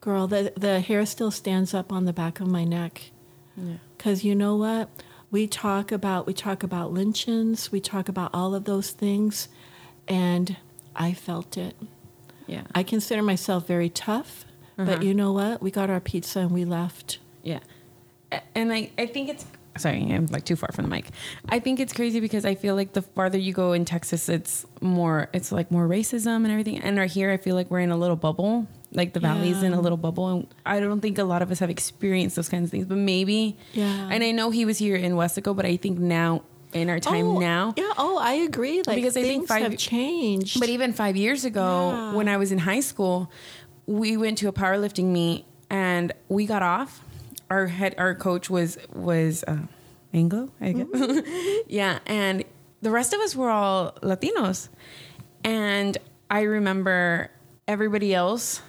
Girl, the, the hair still stands up on the back of my neck. Yeah. Because you know what? We talk about we talk about lynchings, we talk about all of those things, and I felt it. Yeah. I consider myself very tough, Uh-huh. but you know what? We got our pizza and we left. Yeah. And I, I think it's sorry, I'm like too far from the mic. I think it's crazy because I feel like the farther you go in Texas, it's more, it's like more racism and everything. And right here, I feel like we're in a little bubble. Like the valley's in a little bubble, and I don't think a lot of us have experienced those kinds of things. But maybe, Yeah. And I know he was here in Weslaco, but I think now in our time Oh, now, Yeah. Oh, I agree. Like Because I think things five- have changed. But even five years ago, Yeah. when I was in high school, we went to a powerlifting meet and we got off. Our head, our coach was was uh, Anglo, I guess. yeah, and the rest of us were all Latinos, and I remember everybody else,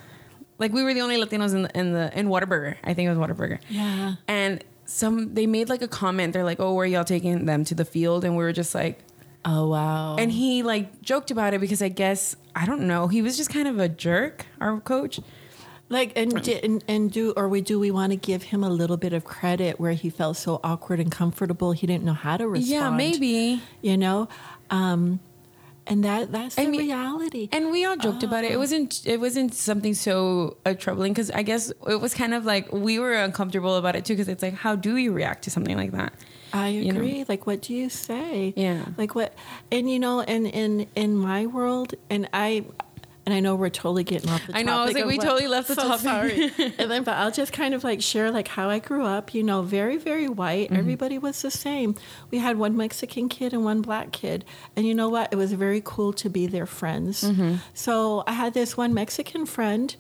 like we were the only Latinos in the, in the in Whataburger. I think it was Whataburger. Yeah. and some they made like a comment. They're like, "Oh, where are y'all taking them to the field?" And we were just like. Oh wow. And he like joked about it because I guess I don't know. He was just kind of a jerk, our coach. Like and, and and do or we do we want to give him a little bit of credit where he felt so awkward and comfortable he didn't know how to respond. Yeah, maybe. You know, um, and that that's I the mean- reality. And we all joked about it. It wasn't. It wasn't something so uh, troubling because I guess it was kind of like we were uncomfortable about it too because it's like, how do you react to something like that? I you know. agree. Like, what do you say? Yeah. Like what? And you know, and in in my world, and I. And I know we're totally getting off the topic. I know, I was like, we what- totally left the so topic. Sorry. and then, but I'll just kind of like share like how I grew up. You know, very very white. Mm-hmm. Everybody was the same. We had one Mexican kid and one black kid, and you know what? It was very cool to be their friends. Mm-hmm. So I had this one Mexican friend,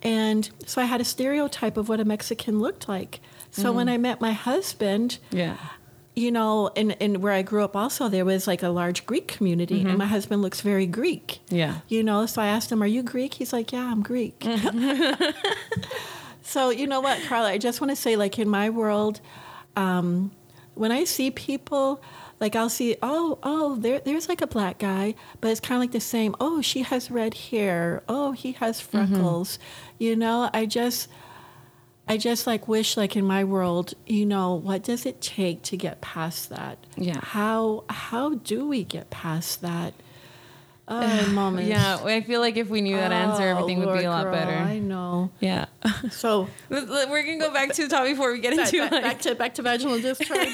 and so I had a stereotype of what a Mexican looked like. So when I met my husband, Yeah. You know, and, and where I grew up also, there was like a large Greek community, and mm-hmm. my husband looks very Greek. Yeah. You know, so I asked him, Are you Greek? He's like, Yeah, I'm Greek. Mm-hmm. so, you know what, Carla, I just want to say, like, in my world, um, when I see people, like, I'll see, oh, oh, there, there's like a black guy, but it's kind of like the same. Oh, she has red hair. Oh, he has mm-hmm. freckles. You know, I just. I just like wish like in my world, you know, what does it take to get past that? Yeah. How how do we get past that? Oh, moments. Yeah. I feel like if we knew that answer, Oh, everything would be a lot girl, better. I know. Yeah. So We're gonna go back to the topic before we get back, into back, like back to back to vaginal discharge.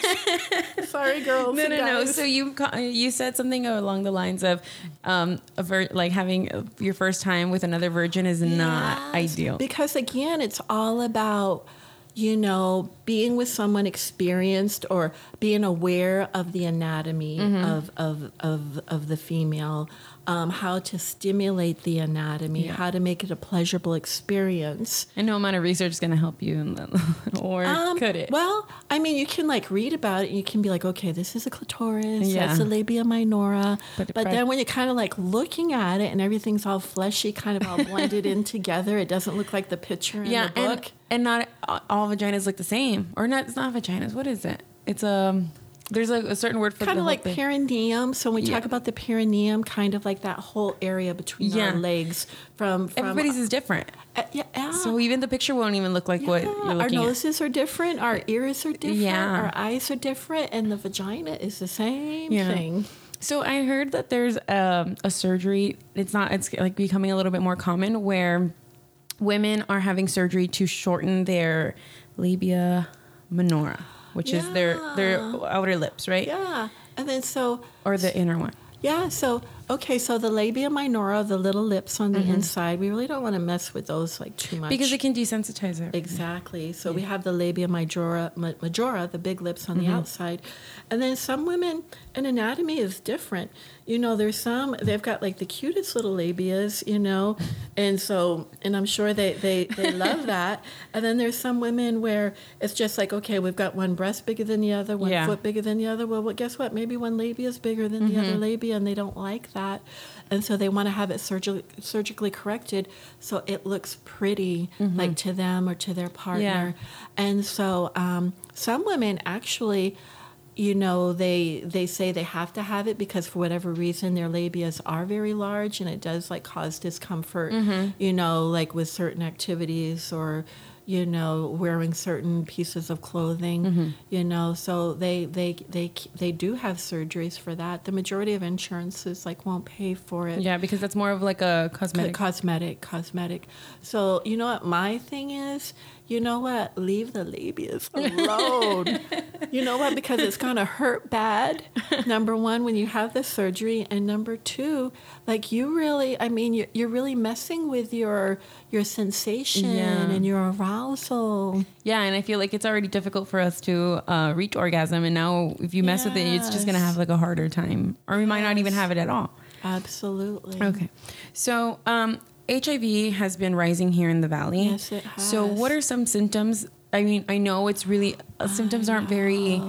Sorry, girls. no, no, no. So you you said something along the lines of, um, a vir- like having your first time with another virgin is not ideal. Because again, it's all about, you know, being with someone experienced or being aware of the anatomy Mm-hmm. of, of, of, of the female, um, how to stimulate the anatomy, Yeah. how to make it a pleasurable experience. And no amount of research is gonna help you, in that, or Um, could it? Well, I mean, you can like read about it and you can be like, okay, this is a clitoris, Yeah. that's a labia minora. But But, then when you're kind of like looking at it and everything's all fleshy, kind of all blended in together, it doesn't look like the picture in yeah, the book. and and not all vaginas look the same, or not. It's not vaginas. What is it? It's um. There's a, a certain word for kind of like thing. perineum. So when we Yeah. talk about the perineum, kind of like that whole area between Yeah. our legs from, from Everybody's is different, uh, yeah, so even the picture won't even look like what Yeah, you're our looking at. noses are different, our ears are different, Yeah. our eyes are different, and the vagina is the same thing. So I heard that there's um, a surgery. It's not. It's like becoming a little bit more common where women are having surgery to shorten their labia minora, which is their their outer lips, right? Yeah. And then so Or the inner one. yeah, so okay, so the labia minora, the little lips on the inside, we really don't want to mess with those like too much. Mm-hmm. Because it can desensitize it. Exactly. So we have the labia majora, majora, the big lips on Mm-hmm. the outside, and then some women, an anatomy is different. You know, there's some they've got like the cutest little labias, you know, and so and I'm sure they they they love that. And then there's some women where it's just like okay, we've got one breast bigger than the other, one Yeah. foot bigger than the other. Well, well, guess what? Maybe one labia is bigger than the other Mm-hmm. labia, and they don't like that, and so they want to have it surgically surgically corrected so it looks pretty, like to them or to their partner. And so um, some women actually, you know, they they say they have to have it because for whatever reason their labias are very large and it does like cause discomfort, you know, like with certain activities or you know wearing certain pieces of clothing mm-hmm. you know so they they they they do have surgeries for that. The majority of insurances like won't pay for it. Yeah, because that's more of like a Co- cosmetic. cosmetic cosmetic. So you know what my thing is you know what? Leave the labias alone. you know what? Because it's gonna hurt bad. Number one, when you have the surgery, and number two, like you really, I mean, you're, you're really messing with your your sensation Yeah. and your arousal. Yeah, and I feel like it's already difficult for us to uh, reach orgasm, and now if you mess with it, it's just gonna have like a harder time, or we might not even have it at all. Absolutely. Okay, so um, HIV has been rising here in the valley. Yes, it has. So, what are some symptoms? I mean, I know it's really uh, symptoms aren't very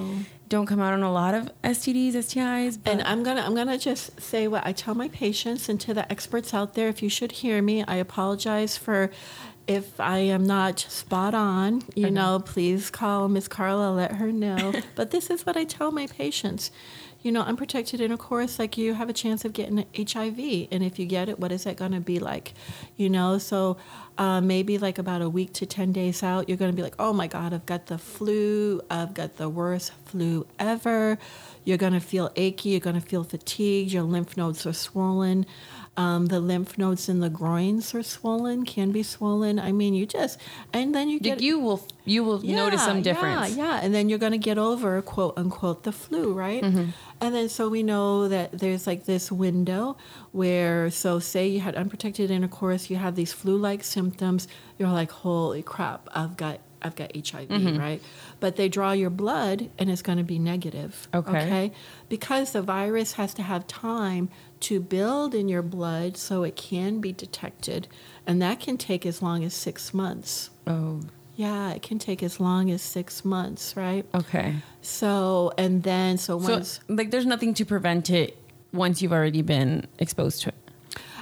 don't come out on a lot of STDs, STIs, but And I'm gonna I'm gonna just say what I tell my patients and to the experts out there. If you should hear me, I apologize for if I am not spot on. You know, please call Miss Carla, let her know. but this is what I tell my patients. You know, unprotected intercourse, like you have a chance of getting HIV, and if you get it, what is that going to be like? You know, so uh, maybe like about a week to ten days out, you're going to be like, oh my God, I've got the flu, I've got the worst flu ever. You're going to feel achy. You're going to feel fatigued. Your lymph nodes are swollen. Um, the lymph nodes in the groins are swollen, can be swollen. I mean, you just, and then you get. you will you will notice some difference. Yeah, yeah. And then you're going to get over, quote unquote, the flu, right? Mm-hmm. And then so we know that there's like this window where, so say you had unprotected intercourse, you have these flu like symptoms, you're like, holy crap, I've got. I've got HIV, Mm-hmm. right? But they draw your blood and it's going to be negative. Okay. Because the virus has to have time to build in your blood so it can be detected. And that can take as long as six months. Oh, Yeah, it can take as long as six months, right? okay. So, and then, so So once, like, there's nothing to prevent it once you've already been exposed to it.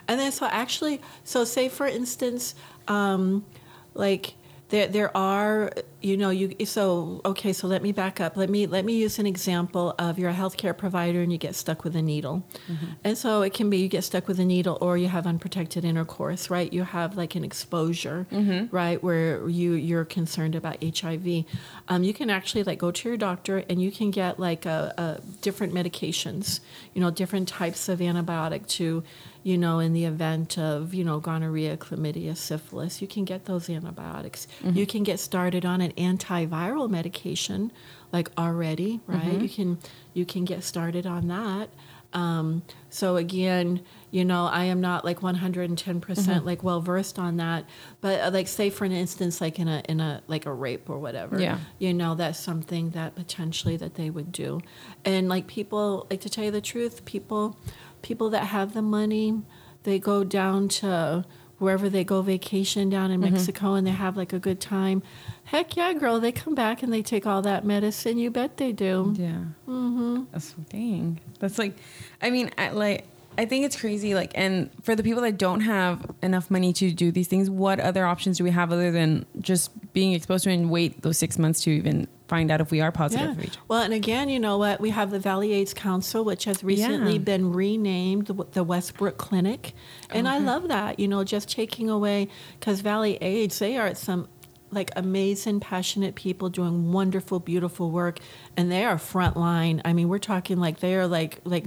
and then, so actually, so say for instance, um, like, there, there are, you know, you so okay. So let me back up. Let me let me use an example of you're a healthcare provider and you get stuck with a needle, mm-hmm. and so it can be you get stuck with a needle or you have unprotected intercourse, right? You have like an exposure, mm-hmm. right, where you you're concerned about HIV. Um, you can actually like go to your doctor and you can get like a, a different medications, you know, different types of antibiotic to you know, in the event of, you know, gonorrhea, chlamydia, syphilis, you can get those antibiotics. Mm-hmm. You can get started on an antiviral medication, like already, right? You can you can get started on that. Um, so again, you know, I am not like 110% like well versed on that, but uh, like say for an instance, like in a in a like a rape or whatever, Yeah. you know, that's something that potentially that they would do, and like people, like to tell you the truth, people people that have the money, they go down to wherever they go vacation down in Mexico and they have like a good time. Heck yeah, girl, they come back and they take all that medicine. You bet they do. Yeah. Mm-hmm. That's dang. That's like, I mean, I, like, I think it's crazy. Like, and for the people that don't have enough money to do these things, what other options do we have other than just being exposed to it and wait those six months to even find out if we are positive for each? Well, and again, you know what? We have the Valley AIDS Council, which has recently Yeah. been renamed the, the Westbrook Clinic. And I love that, you know, just taking away, because Valley AIDS, they are some like amazing, passionate people doing wonderful, beautiful work. And they are frontline. I mean, we're talking like they are like, like,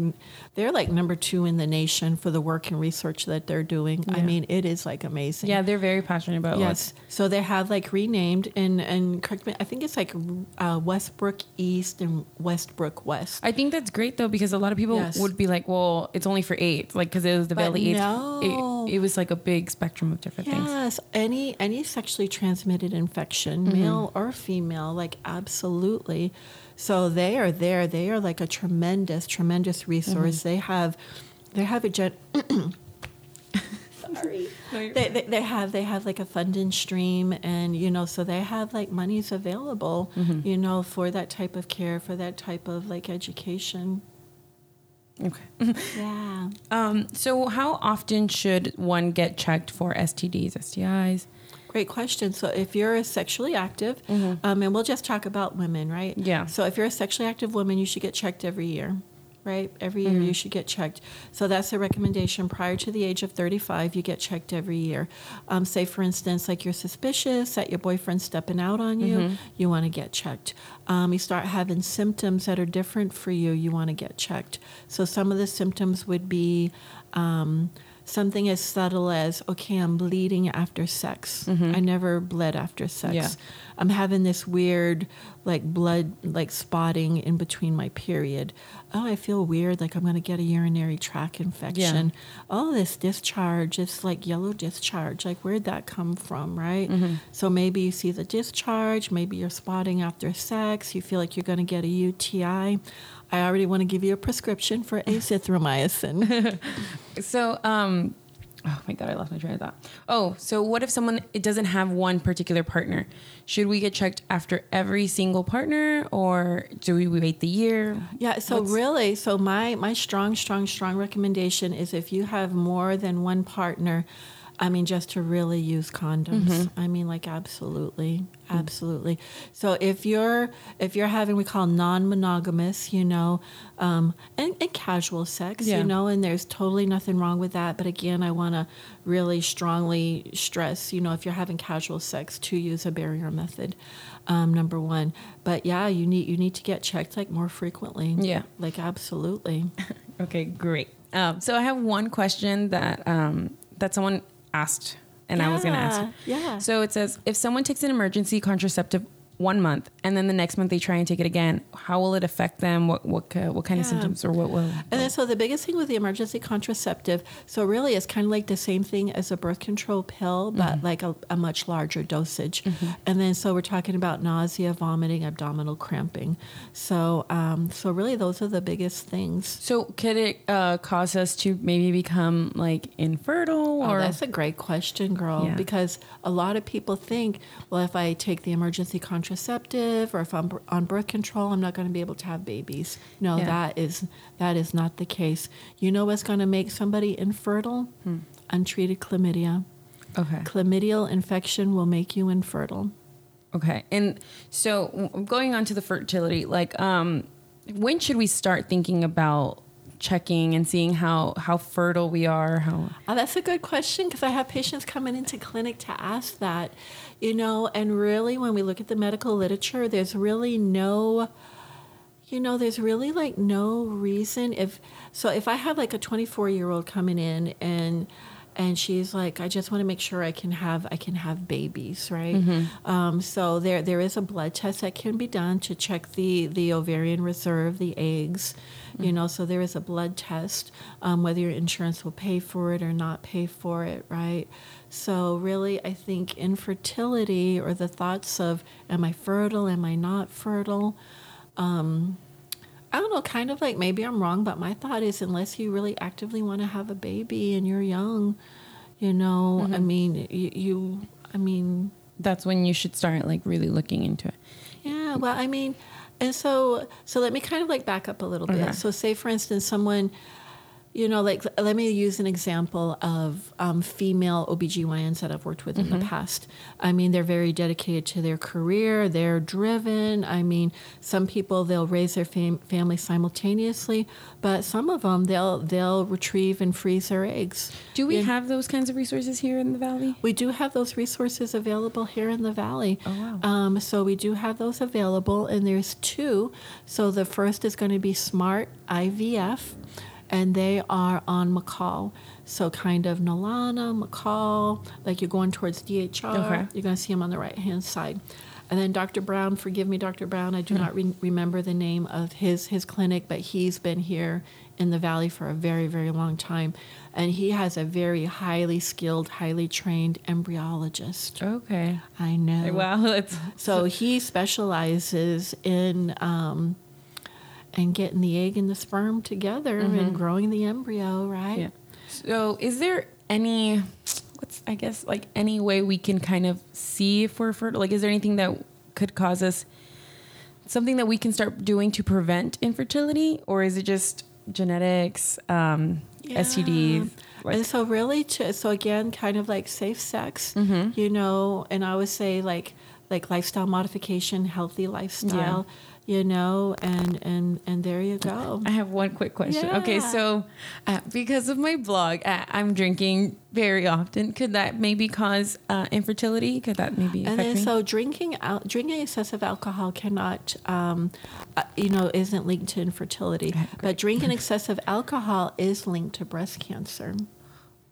they're like number two in the nation for the work and research that they're doing. I mean, it is like amazing. Yeah, they're very passionate about Yes. So they have like renamed and and correct me. I think it's like uh, Westbrook East and Westbrook West. I think that's great though because a lot of people Yes. would be like, "Well, it's only for AIDS," like because it was the AIDS. no. It, it was like a big spectrum of different things. Yes, any any sexually transmitted infection, Mm-hmm. male or female, like absolutely. So they are there. They are like a tremendous, tremendous resource. Mm-hmm. They have, they have a gen. Sorry. They, they, they have they have like a funding stream and you know so they have like monies available Mm-hmm. you know for that type of care for that type of like education Okay. yeah Um, so, how often should one get checked for STDs, STIs? Great question. So, if you're a sexually active, um, and we'll just talk about women, right? Mm-hmm. Yeah. So, if you're a sexually active woman, you should get checked every year, right? Every year Mm-hmm. you should get checked. So, that's a recommendation. Prior to the age of 35, you get checked every year. Um, say, for instance, like you're suspicious that your boyfriend's stepping out on you, Mm-hmm. you want to get checked. Um, you start having symptoms that are different for you, you want to get checked. So, some of the symptoms would be um, something as subtle as okay, I'm bleeding after sex. Mm-hmm. I never bled after sex. Yeah. I'm having this weird like blood like spotting in between my period. Oh, I feel weird like I'm going to get a urinary tract infection. Oh, this discharge, this like yellow discharge. Like where'd that come from, right? Mm-hmm. So maybe you see the discharge, maybe you're spotting after sex, you feel like you're going to get a UTI. I already want to give you a prescription for azithromycin. So, um, oh my god, I lost my train of thought. Oh, so what if someone it doesn't have one particular partner? Should we get checked after every single partner, or do we wait the year? Yeah, so What's- really, so my my strong, strong, strong recommendation is if you have more than one partner, I mean, just to really use condoms. Mm-hmm. I mean, like absolutely, absolutely. So if you're if you're having we call non-monogamous, you know, um, and, and casual sex, Yeah. you know, and there's totally nothing wrong with that. But again, I want to really strongly stress, you know, if you're having casual sex, to use a barrier method. Um, number one, but yeah, you need you need to get checked like more frequently. Yeah. like absolutely. Okay, great. Um, so I have one question that um, that someone asked, and I was going to ask. Yeah, yeah. So it says, if someone takes an emergency contraceptive one month and then the next month they try and take it again, how will it affect them? What what ki- what kind of symptoms or what will? And then, so the biggest thing with the emergency contraceptive, so really it's kind of like the same thing as a birth control pill, but Mm-hmm. like a, a much larger dosage. And then, so we're talking about nausea, vomiting, abdominal cramping. So, um, so really those are the biggest things. So could it uh, cause us to maybe become like infertile Oh, or? that's a great question, girl. Yeah. Because a lot of people think, well, if I take the emergency contraceptive or if I'm on birth control, I'm not going to be able to have babies. No, Yeah. that is that is not the case. You know what's going to make somebody infertile? Hmm. Untreated chlamydia. okay. Chlamydial infection will make you infertile. Okay. And so going on to the fertility, like, um, when should we start thinking about checking and seeing how how fertile we are? How Oh, that's a good question because I have patients coming into clinic to ask that, you know, and really when we look at the medical literature, there's really no, you know, there's really like no reason if, so if I have like a 24 year old coming in and, and she's like, I just want to make sure I can have I can have babies, right? Um, so there there is a blood test that can be done to check the the ovarian reserve, the eggs, you know. So there is a blood test, um, whether your insurance will pay for it or not pay for it, right? So really, I think infertility or the thoughts of am I fertile, am I not fertile, um, I don't know, kind of like maybe I'm wrong, but my thought is unless you really actively want to have a baby and you're young, you know, I mm-hmm. mean, you, you, I mean, that's when you should start like really looking into it. yeah, well, I mean, and so, so let me kind of like back up a little bit. Okay. So, say for instance, someone, you know, like let me use an example of um, female OBGYNs that I've worked with in the past. I mean, they're very dedicated to their career, they're driven. I mean, some people they'll raise their fam- family simultaneously, but some of them they'll they'll retrieve and freeze their eggs. Do we Yeah. have those kinds of resources here in the valley? We do have those resources available here in the valley. Oh, wow. Um, so we do have those available, and there's two. So the first is going to be Smart IVF, and they are on McColl. So kind of Nolana, McCall, like you're going towards DHR. Okay. You're going to see them on the right hand side. And then Dr. Brown, forgive me, Dr. Brown, I do not re- remember the name of his his clinic, but he's been here in the valley for a very very long time, and he has a very highly skilled, highly trained embryologist. Okay. I know. Wow, that's So he specializes in um, in getting the egg and the sperm together and growing the embryo, right? Yeah. So, is there any, what's I guess like any way we can kind of see if we're fertile? Like, is there anything that could cause us something that we can start doing to prevent infertility, or is it just genetics, um, STDs? Like, and so really to so again kind of like safe sex Mm-hmm. you know and i would say like like lifestyle modification healthy lifestyle you know and and and there you go I have one quick question. Okay, so uh, because of my blog, uh, I'm drinking very often. Could that maybe cause uh, infertility? Could that maybe and then so drinking out drinking excessive alcohol cannot um, uh, you know isn't linked to infertility but drinking excessive alcohol is linked to breast cancer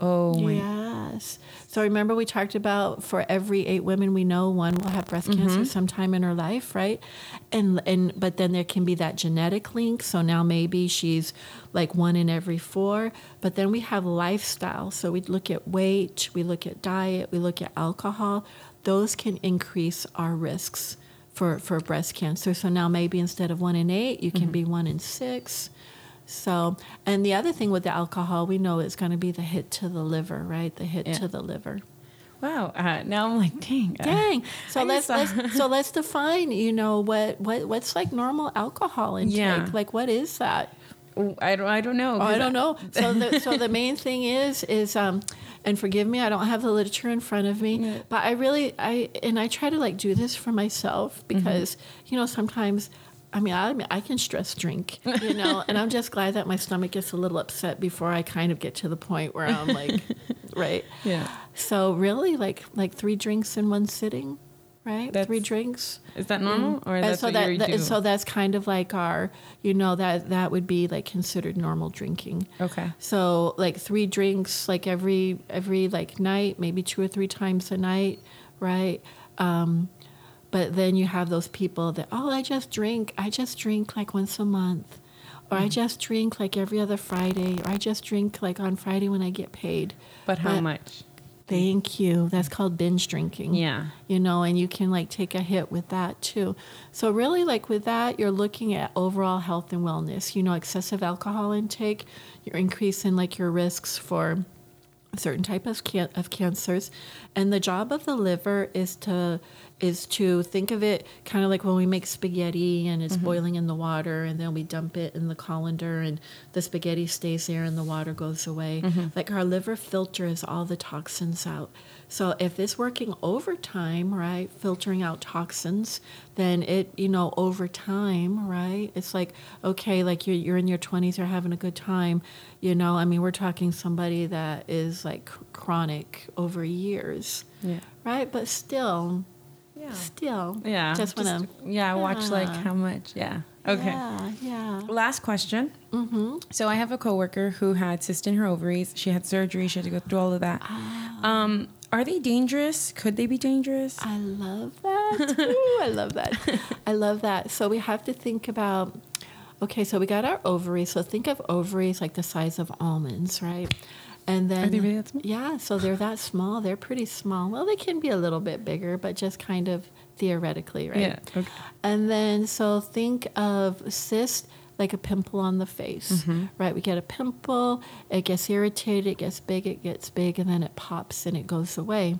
Oh. Yes. So remember we talked about for every eight women we know, one will have breast Mm-hmm. cancer sometime in her life, right? And and but then there can be that genetic link. So now maybe she's like one in every four. But then we have lifestyle. So we look at weight, we look at diet, we look at alcohol. Those can increase our risks for, for breast cancer. So now maybe instead of one in eight, you can Mm-hmm. be one in six. So, and the other thing with the alcohol, we know it's going to be the hit to the liver, right? The hit Yeah. to the liver. Wow. Uh, now I'm like, dang. uh, Dang. So let's, let's so let's define. You know what what what's like normal alcohol intake? Yeah. Like what is that? I don't. I don't know. Oh, I don't know. So the so the main thing is is um, and forgive me, I don't have the literature in front of me, Yeah. but I really I and I try to like do this for myself Mm-hmm. because you know sometimes. I mean, I, I can stress drink, you know, and I'm just glad that my stomach gets a little upset before I kind of get to the point where I'm like, right? Yeah. So really, like like three drinks in one sitting, right? That's- three drinks. Is that normal, or And that's so what that, that- so that's kind of like our, you know, that that would be like considered normal drinking. okay. So like three drinks like every every like night, maybe two or three times a night, right? Um, but then you have those people that oh, I just drink, I just drink like once a month, or Mm-hmm. I just drink like every other Friday, or I just drink like on Friday when I get paid. But how But- much? Thank you. That's called binge drinking Yeah. you know, and you can like take a hit with that too. So really like with that, you're looking at overall health and wellness. You know, excessive alcohol intake, you're increasing like your risks for certain type of, can- of cancers and the job of the liver is to is to think of it kind of like when we make spaghetti and it's mm-hmm. boiling in the water and then we dump it in the colander and the spaghetti stays there and the water goes away. Mm-hmm. Like our liver filters all the toxins out. So if it's working overtime right filtering out toxins then it you know over time right it's like okay like you're, you're in your 20s you're having a good time you know i mean we're talking somebody that is like chronic over years. Yeah. right but still Yeah. still Yeah. just want to Yeah. Watch like how much. Yeah. Okay. yeah yeah Last question. Mm-hmm. So I have a coworker who had cyst in her ovaries. She had surgery. She had to go through all of that. Um, are they dangerous? Could they be dangerous? I love that. Ooh, I love that. I love that. So we have to think about okay, so we got our ovaries. So think of ovaries like the size of almonds, right? And then Are they really that small? Yeah, so they're that small. They're pretty small. Well, they can be a little bit bigger, but just kind of theoretically, right? Yeah, okay. And then so think of cyst like a pimple on the face, Mm-hmm. right? We get a pimple, it gets irritated, it gets big, it gets big, and then it pops and it goes away.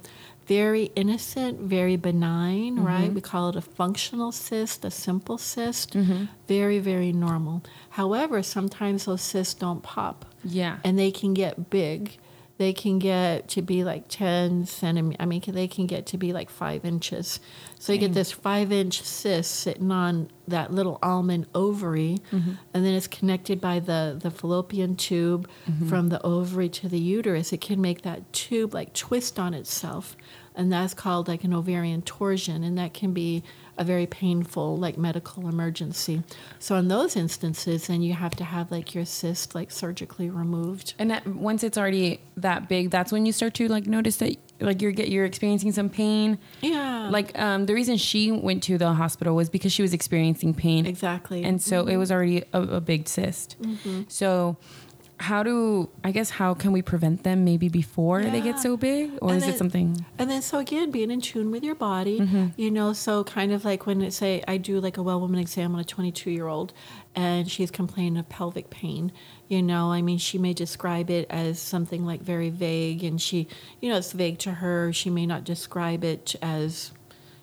Very innocent, very benign, Mm-hmm. right? We call it a functional cyst, a simple cyst. Mm-hmm. Very, very normal. However, sometimes those cysts don't pop Yeah. and they can get big. They can get to be like 10 centimeters. I mean, they can get to be like five inches. So you get this five inch cyst sitting on that little almond ovary, mm-hmm. and then it's connected by the, the fallopian tube mm-hmm. from the ovary to the uterus. It can make that tube like twist on itself, and that's called like an ovarian torsion, and that can be a very painful like medical emergency. So in those instances, then you have to have like your cyst like surgically removed. And that, once it's already that big, that's when you start to like notice that like you're get you're experiencing some pain. Yeah. Like um, the reason she went to the hospital was because she was experiencing pain. exactly. and so it was already a, a big cyst. So, how do I guess how can we prevent them maybe before they get so big, or And is then- it something? And then, so again, being in tune with your body, mm-hmm. you know, so kind of like when it say I do like a well woman exam on a 22 year old and she's complaining of pelvic pain, you know, I mean, she may describe it as something like very vague and she, you know, it's vague to her. She may not describe it as,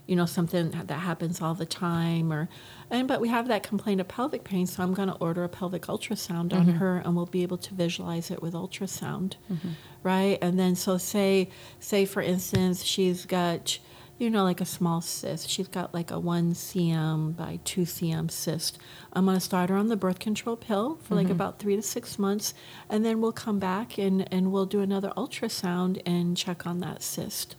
you know, something that happens all the time or, and, but we have that complaint of pelvic pain, so I'm going to order a pelvic ultrasound on mm-hmm. her and we'll be able to visualize it with ultrasound mm-hmm. right? And then so say say for instance she's got you know like a small cyst. She's got like a 1 cm by 2 cm cyst. I'm going to start her on the birth control pill for like mm-hmm. about 3 to 6 months and then we'll come back and and we'll do another ultrasound and check on that cyst.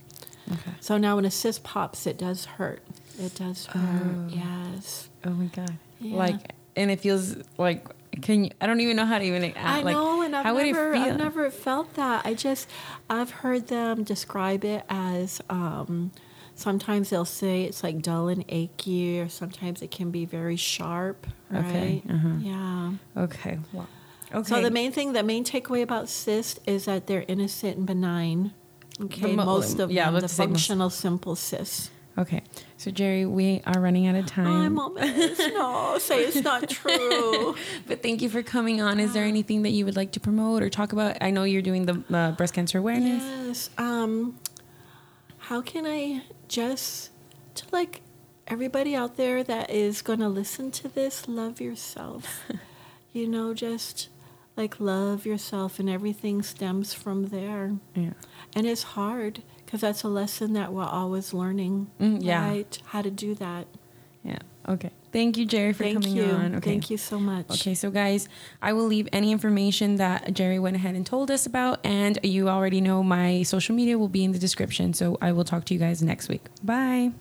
Okay. So now when a cyst pops it does hurt. It does hurt. Yes. Oh my god! Yeah. Like, and it feels like can you, I don't even know how to even act, I like know, and I've How would it never, feel? I've never felt that. I just, I've heard them describe it as. Um, sometimes they'll say it's like dull and achy, or sometimes it can be very sharp. Okay, uh-huh. Yeah. Okay. Well. Okay. So the main thing, the main takeaway about cysts is that they're innocent and benign. Okay, mo- most of yeah, them, the functional simple cysts. Okay. So Gerie, we are running out of time. I'm almost no, say it's not true. But thank you for coming on. Is there anything that you would like to promote or talk about? I know you're doing the uh, breast cancer awareness. Yes. Um, how can I just to like everybody out there that is going to listen to this, love yourself. you know, just like love yourself, and everything stems from there. Yeah. And it's hard because that's a lesson that we're always learning. Mm, yeah. Right? How to do that. Yeah. Okay. Thank you, Gerie, for Thank coming you. on. Okay. Thank you so much. Okay, so guys, I will leave any information that Gerie went ahead and told us about, and you already know my social media will be in the description. So I will talk to you guys next week. Bye.